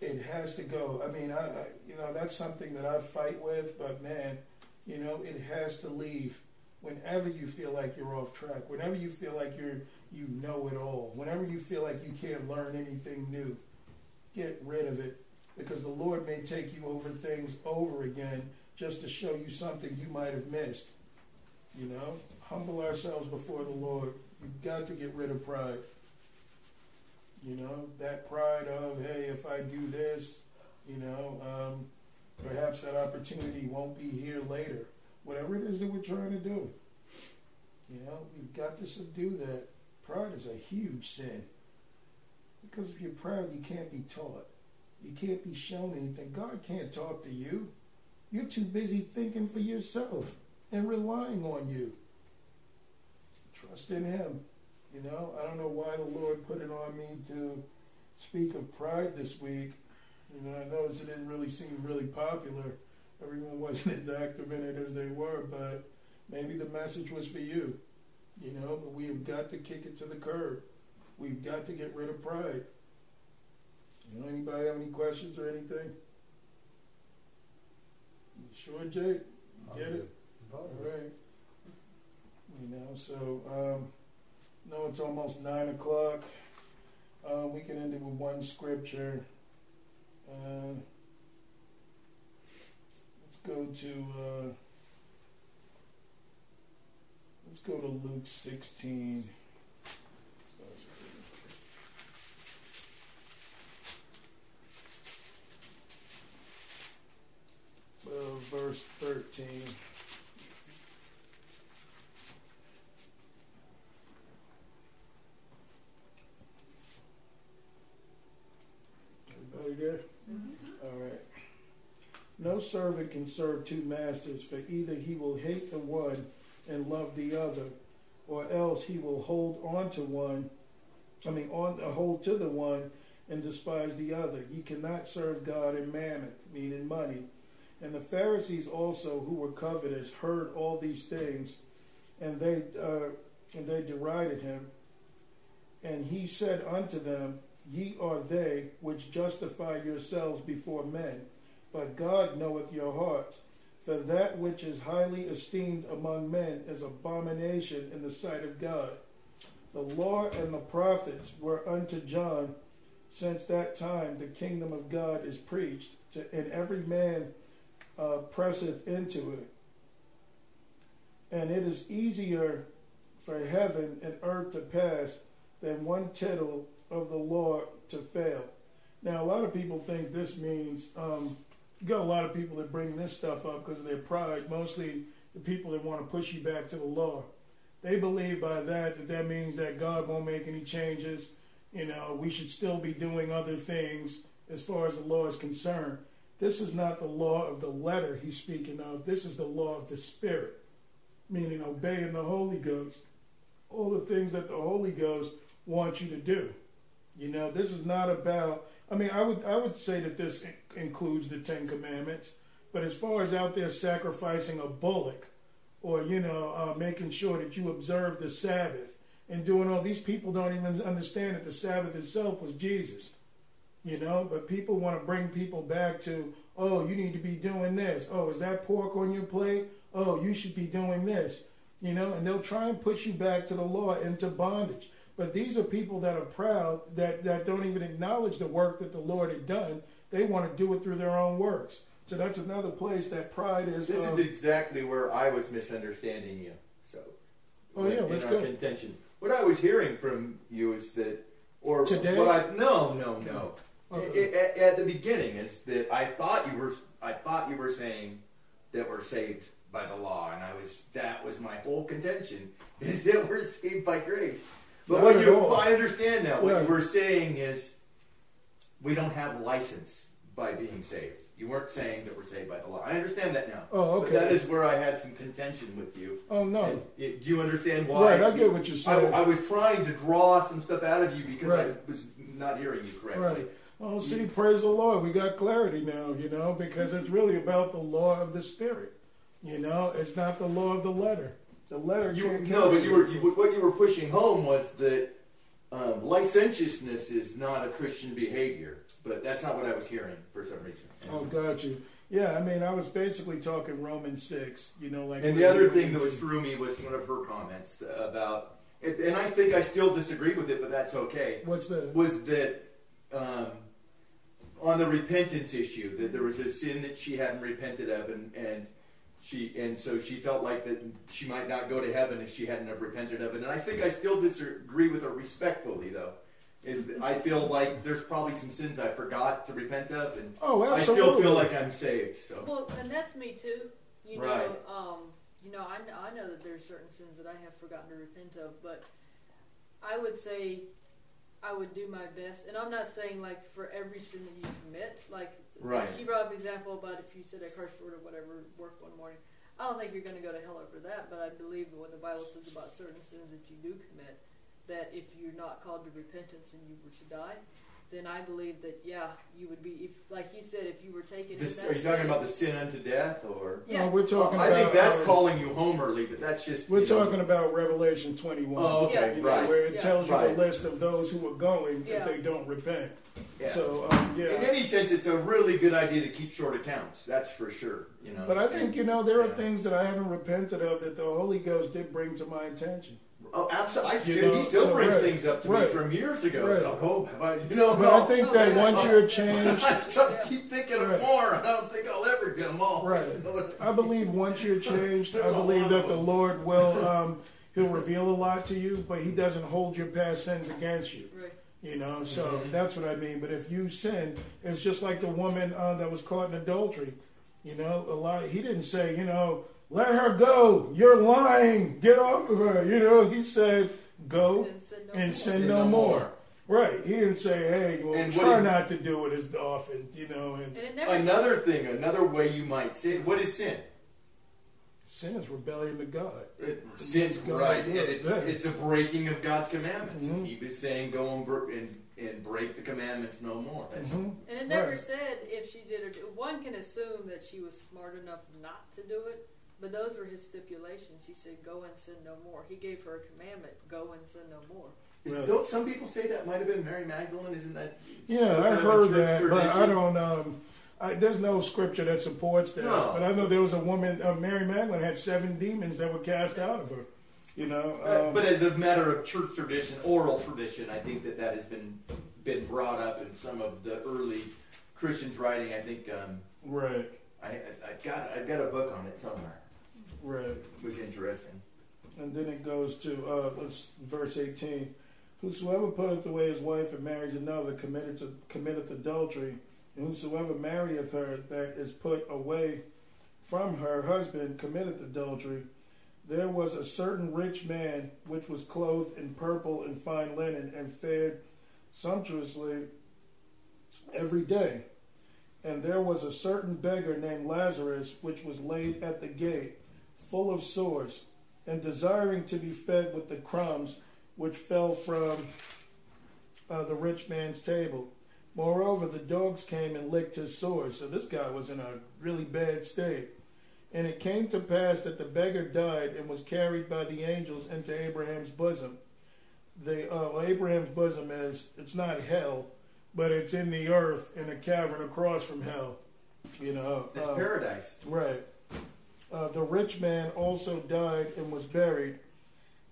It has to go. I mean, I, I you know, that's something that I fight with, but man, you know, it has to leave whenever you feel like you're off track, whenever you feel like you're you know it all, whenever you feel like you can't learn anything new, get rid of it because the Lord may take you over things over again just to show you something you might have missed. You know, humble ourselves before the Lord. You've got to get rid of pride. You know, that pride of, hey, if I do this, you know, um, perhaps that opportunity won't be here later. Whatever it is that we're trying to do. You know, we've got to subdue that. Pride is a huge sin. Because if you're proud, you can't be taught. You can't be shown anything. God can't talk to you. You're too busy thinking for yourself and relying on you. Trust in Him. You know, I don't know why the Lord put it on me to speak of pride this week. You know, I noticed it didn't really seem really popular. Everyone wasn't [laughs] as active in it as they were, but maybe the message was for you. You know, but we have got to kick it to the curb. We've got to get rid of pride. You know, anybody have any questions or anything? You sure, Jake? You get it? All right you know. So um, no, it's almost nine o'clock. Uh, we can end it with one scripture. Uh, let's go to uh, let's go to Luke sixteen. Uh, verse 13. We good? Mm-hmm. All right. No servant can serve two masters, for either he will hate the one and love the other, or else he will hold on to one, I mean, on uh, hold to the one and despise the other. He cannot serve God and mammon, meaning money. And the Pharisees also, who were covetous, heard all these things, and they uh, and they derided him. And he said unto them, Ye are they which justify yourselves before men, but God knoweth your hearts. For that which is highly esteemed among men is abomination in the sight of God. The law and the prophets were unto John. Since that time the kingdom of God is preached, to, and every man uh, presseth into it. And it is easier for heaven and earth to pass than one tittle of the law to fail. Now, a lot of people think this means um, you got a lot of people that bring this stuff up because of their pride. Mostly the people that want to push you back to the law. They believe by that that that means that God won't make any changes. You know, we should still be doing other things as far as the law is concerned. This is not the law of the letter he's speaking of. This is the law of the Spirit, meaning obeying the Holy Ghost. All the things that the Holy Ghost wants you to do. You know, this is not about. I mean, I would I would say that this includes the Ten Commandments, but as far as out there sacrificing a bullock, or you know, uh, making sure that you observe the Sabbath and doing all these people don't even understand that the Sabbath itself was Jesus. You know, but people want to bring people back to, oh, you need to be doing this. Oh, is that pork on your plate? Oh, you should be doing this. You know, and they'll try and push you back to the law into bondage. But these are people that are proud that, that don't even acknowledge the work that the Lord had done. They want to do it through their own works. So that's another place that pride is. This um, is exactly where I was misunderstanding you. So, Oh, yeah, in let's our go. contention. What I was hearing from you is that, or Today? what I no no no. Okay. At, at the beginning is that I thought you were I thought you were saying that we're saved by the law, and I was that was my whole contention [laughs] is that we're saved by grace. But what you all. I understand now. What Yeah. you were saying is we don't have license by being saved. You weren't saying that we're saved by the law. I understand that now. Oh, But okay. that is where I had some contention with you. Oh no. It- do you understand why? Right, I get what you're saying. I, I was trying to draw some stuff out of you because Right. I was not hearing you correctly. Right. Well, see, praise the Lord. We got clarity now, you know, because it's really about the law of the Spirit. You know, it's not the law of the letter. The letter You, can't no, but you were you, what you were pushing home was that um, licentiousness is not a Christian behavior, but that's not what I was hearing for some reason. Oh, got you. Yeah, I mean, I was basically talking Romans 6, you know, like. And the other thing that was through me was one of her comments about, and I think I still disagree with it, but that's okay. What's the. Was that um, on the repentance issue that there was a sin that she hadn't repented of, and and she and so she felt like that she might not go to heaven if she hadn't have repented of it. And I think I still disagree with her respectfully, though. Is I feel like there's probably some sins I forgot to repent of, and Oh, I still feel like I'm saved. So Well, and that's me too. You Right. know, um, you know, I, kn- I know that there's certain sins that I have forgotten to repent of, but I would say I would do my best, and I'm not saying like for every sin that you commit. Like Right. she brought up an example about if you said a curse word or whatever at work one morning. I don't think you're going to go to hell over that, but I believe when the Bible says about certain sins that you do commit, that if you're not called to repentance and you were to die, then I believe that yeah, you would be. If like you said, if you were taken This, in that are you talking about the sin unto death, or? Yeah. No, we're talking I about. think that's uh, calling you home early, but that's just. We're you know- talking about Revelation 21. Oh, okay, Yeah, You know, right. Where it Yeah. tells you Right. the list of those who are going Yeah. if they don't repent. Yeah. So, um, In any sense, it's a really good idea to keep short accounts. That's for sure. You know. But I think, you know, there are things that I haven't repented of that the Holy Ghost did bring to my attention. Oh, absolutely. I You still, know, he still so brings right, things up to right, me from years ago. right. I'll go, have I, you know, But no. [laughs] I think that yeah. once you're changed, I keep thinking of Right. more. I don't think I'll ever get them all. Right. You know what- I believe once you're changed, [laughs] I believe that the. Lord will, [laughs] um, He'll reveal a lot to you, but He doesn't hold your past sins against you. Right. You know, so Mhm. that's what I mean. But if you sin, it's just like the woman uh, that was caught in adultery. You know, a lot. He didn't say, you know, let her go. You're lying. Get off of her. You know, he said, go And said no and sin Sin no more. Right. He didn't say, hey, well, And what try he- not to do it as often. You know, and And it never Another thing, another way you might say, what is sin? sin is rebellion to God. It, sin's God, right, yeah, and it's it's a breaking of God's commandments. Mhm. He was saying, go and, br- and and break the commandments no more. That's, Mhm. And it never Right. said if she did or did. One can assume that she was smart enough not to do it, but those were his stipulations. He said, "Go and sin no more." He gave her a commandment: "Go and sin no more." Is- Right. Don't some people say that might have been Mary Magdalene? Isn't that? Yeah, I kind of a heard church that, but I don't. Um, I, there's no scripture that supports that. No. But I know there was a woman, uh, Mary Magdalene, had seven demons that were cast out of her. You know, Uh, um, but as a matter of church tradition, oral tradition, I think that that has been been brought up in some of the early Christians' writing. I think um, right, I, I, I got I've got a book on it somewhere. Right. It was interesting. And then it goes to uh, verse 18. Whosoever putteth away his wife and marries another committeth, to, committeth adultery. And whosoever marrieth her that is put away from her husband committeth adultery. There was a certain rich man which was clothed in purple and fine linen and fared sumptuously every day. And there was a certain beggar named Lazarus which was laid at the gate, full of sores and desiring to be fed with the crumbs which fell from uh, the rich man's table. Moreover, the dogs came and licked his sores. So this guy was in a really bad state. And it came to pass that the beggar died and was carried by the angels into Abraham's bosom. The uh, Abraham's bosom is it's not hell, but it's in the earth in a cavern across from hell. You know, It's um, paradise. Right. Uh, the rich man also died and was buried.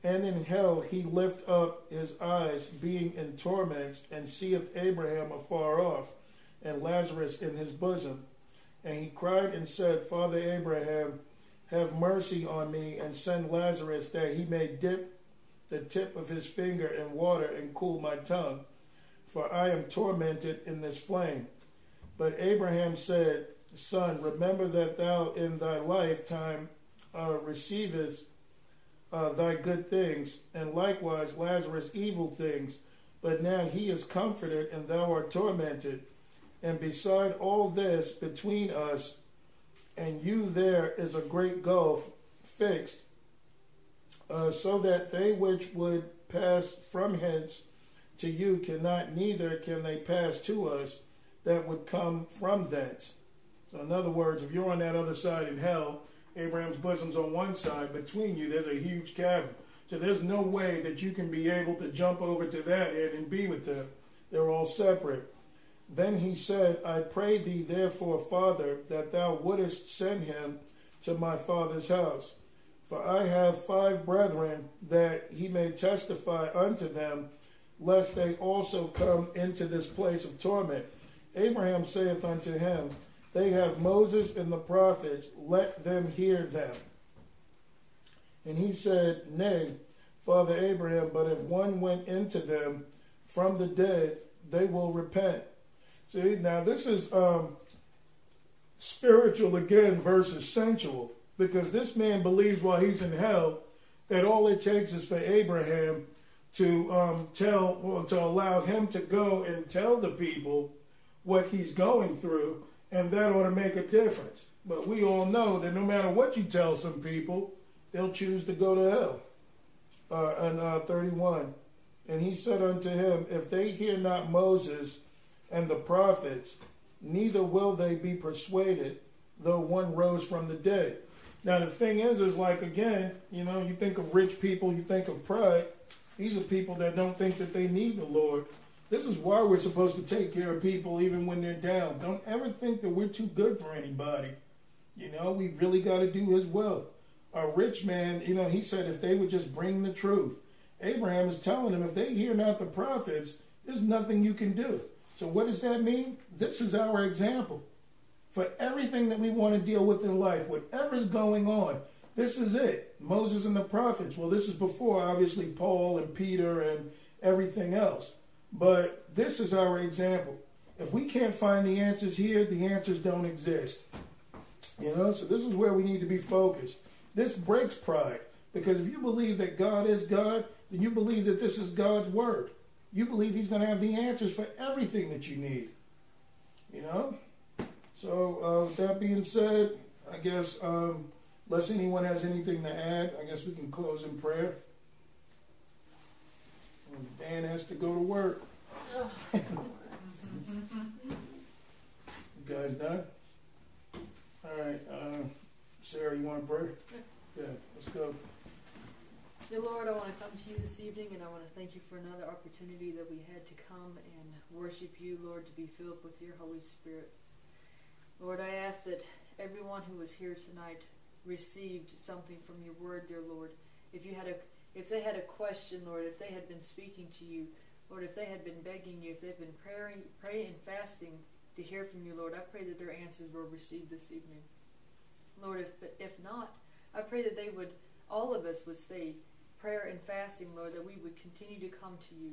And in hell he lift up his eyes, being in torments, and seeth Abraham afar off, and Lazarus in his bosom. And he cried and said, Father Abraham, have mercy on me, and send Lazarus that he may dip the tip of his finger in water and cool my tongue, for I am tormented in this flame. But Abraham said, Son, remember that thou in thy lifetime uh, receivest uh, thy good things, and likewise Lazarus evil things. But now he is comforted, and thou art tormented. And beside all this, between us and you there is a great gulf fixed, uh, so that they which would pass from hence to you cannot, neither can they pass to us that would come from thence. So, in other words, if you're on that other side in hell, Abraham's bosom's on one side. Between you, there's a huge cavern. So, there's no way that you can be able to jump over to that end and be with them. They're all separate. Then he said, I pray thee, therefore, Father, that thou wouldest send him to my father's house. For I have five brethren, that he may testify unto them, lest they also come into this place of torment. Abraham saith unto him, They have Moses and the prophets, let them hear them. And he said, Nay, Father Abraham, but if one went into them from the dead, they will repent. See, now this is um, spiritual again versus sensual, because this man believes while he's in hell that all it takes is for Abraham to um, tell or to allow him to go and tell the people what he's going through, and that ought to make a difference. But we all know that no matter what you tell some people, they'll choose to go to hell. Uh, and uh, 31. And he said unto him, If they hear not Moses and the prophets, neither will they be persuaded, though one rose from the dead. Now the thing is, is like again, you know, you think of rich people, you think of pride. These are people that don't think that they need the Lord. This is why we're supposed to take care of people even when they're down. Don't ever think that we're too good for anybody. You know, we really got to do His will. A rich man, you know, he said if they would just bring the truth. Abraham is telling them if they hear not the prophets, there's nothing you can do. So what does that mean? This is our example for everything that we want to deal with in life, whatever's going on. This is it. Moses and the prophets. Well, this is before, obviously, Paul and Peter and everything else. But this is our example. If we can't find the answers here, the answers don't exist. You know, so this is where we need to be focused. This breaks pride because if you believe that God is God, then you believe that this is God's word. You believe He's going to have the answers for everything that you need. You know? So, uh, with that being said, I guess, um, unless anyone has anything to add, I guess we can close in prayer. Dan has to go to work. you guys done? All right, uh, Sarah, you want to pray? Yeah, let's go. Dear Lord, I want to come to you this evening and I want to thank you for another opportunity that we had to come and worship you, Lord, to be filled with your Holy Spirit. Lord, I ask that everyone who was here tonight received something from your word, dear Lord. If you had a if they had a question, Lord, if they had been speaking to you, Lord, if they had been begging you, if they've been praying, praying and fasting to hear from you, Lord, I pray that their answers were received this evening. Lord, if if not, I pray that they would all of us would say prayer and fasting, Lord, that we would continue to come to you.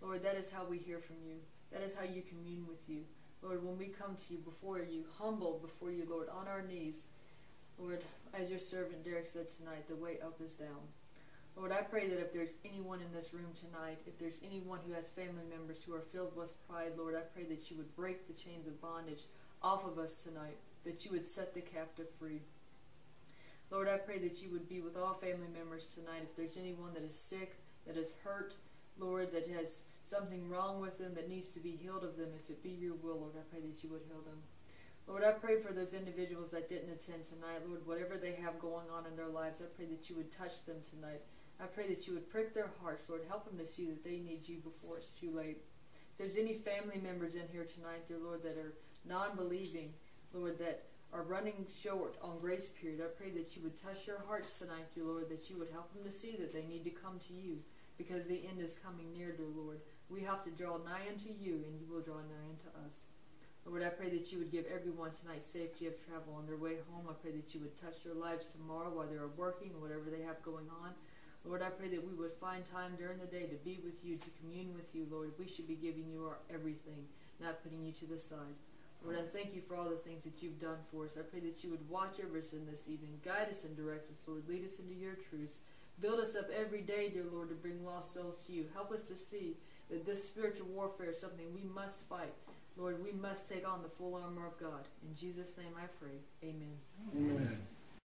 Lord, that is how we hear from you. That is how you commune with you. Lord, when we come to you before you, humble before you, Lord, on our knees, Lord, as your servant Derek said tonight, the way up is down. Lord, I pray that if there's anyone in this room tonight, if there's anyone who has family members who are filled with pride, Lord, I pray that you would break the chains of bondage off of us tonight, that you would set the captive free. Lord, I pray that you would be with all family members tonight. If there's anyone that is sick, that is hurt, Lord, that has something wrong with them that needs to be healed of them, if it be your will, Lord, I pray that you would heal them. Lord, I pray for those individuals that didn't attend tonight. Lord, whatever they have going on in their lives, I pray that you would touch them tonight. I pray that you would prick their hearts, Lord. Help them to see that they need you before it's too late. If there's any family members in here tonight, dear Lord, that are non believing, Lord, that are running short on grace period, I pray that you would touch their hearts tonight, dear Lord, that you would help them to see that they need to come to you because the end is coming near, dear Lord. We have to draw nigh unto you, and you will draw nigh unto us. Lord, I pray that you would give everyone tonight safety of travel on their way home. I pray that you would touch their lives tomorrow while they're working or whatever they have going on. Lord, I pray that we would find time during the day to be with you, to commune with you, Lord. We should be giving you our everything, not putting you to the side. Lord, I thank you for all the things that you've done for us. I pray that you would watch over us in this evening. Guide us and direct us, Lord. Lead us into your truths. Build us up every day, dear Lord, to bring lost souls to you. Help us to see that this spiritual warfare is something we must fight. Lord, we must take on the full armor of God. In Jesus' name I pray. Amen. Amen.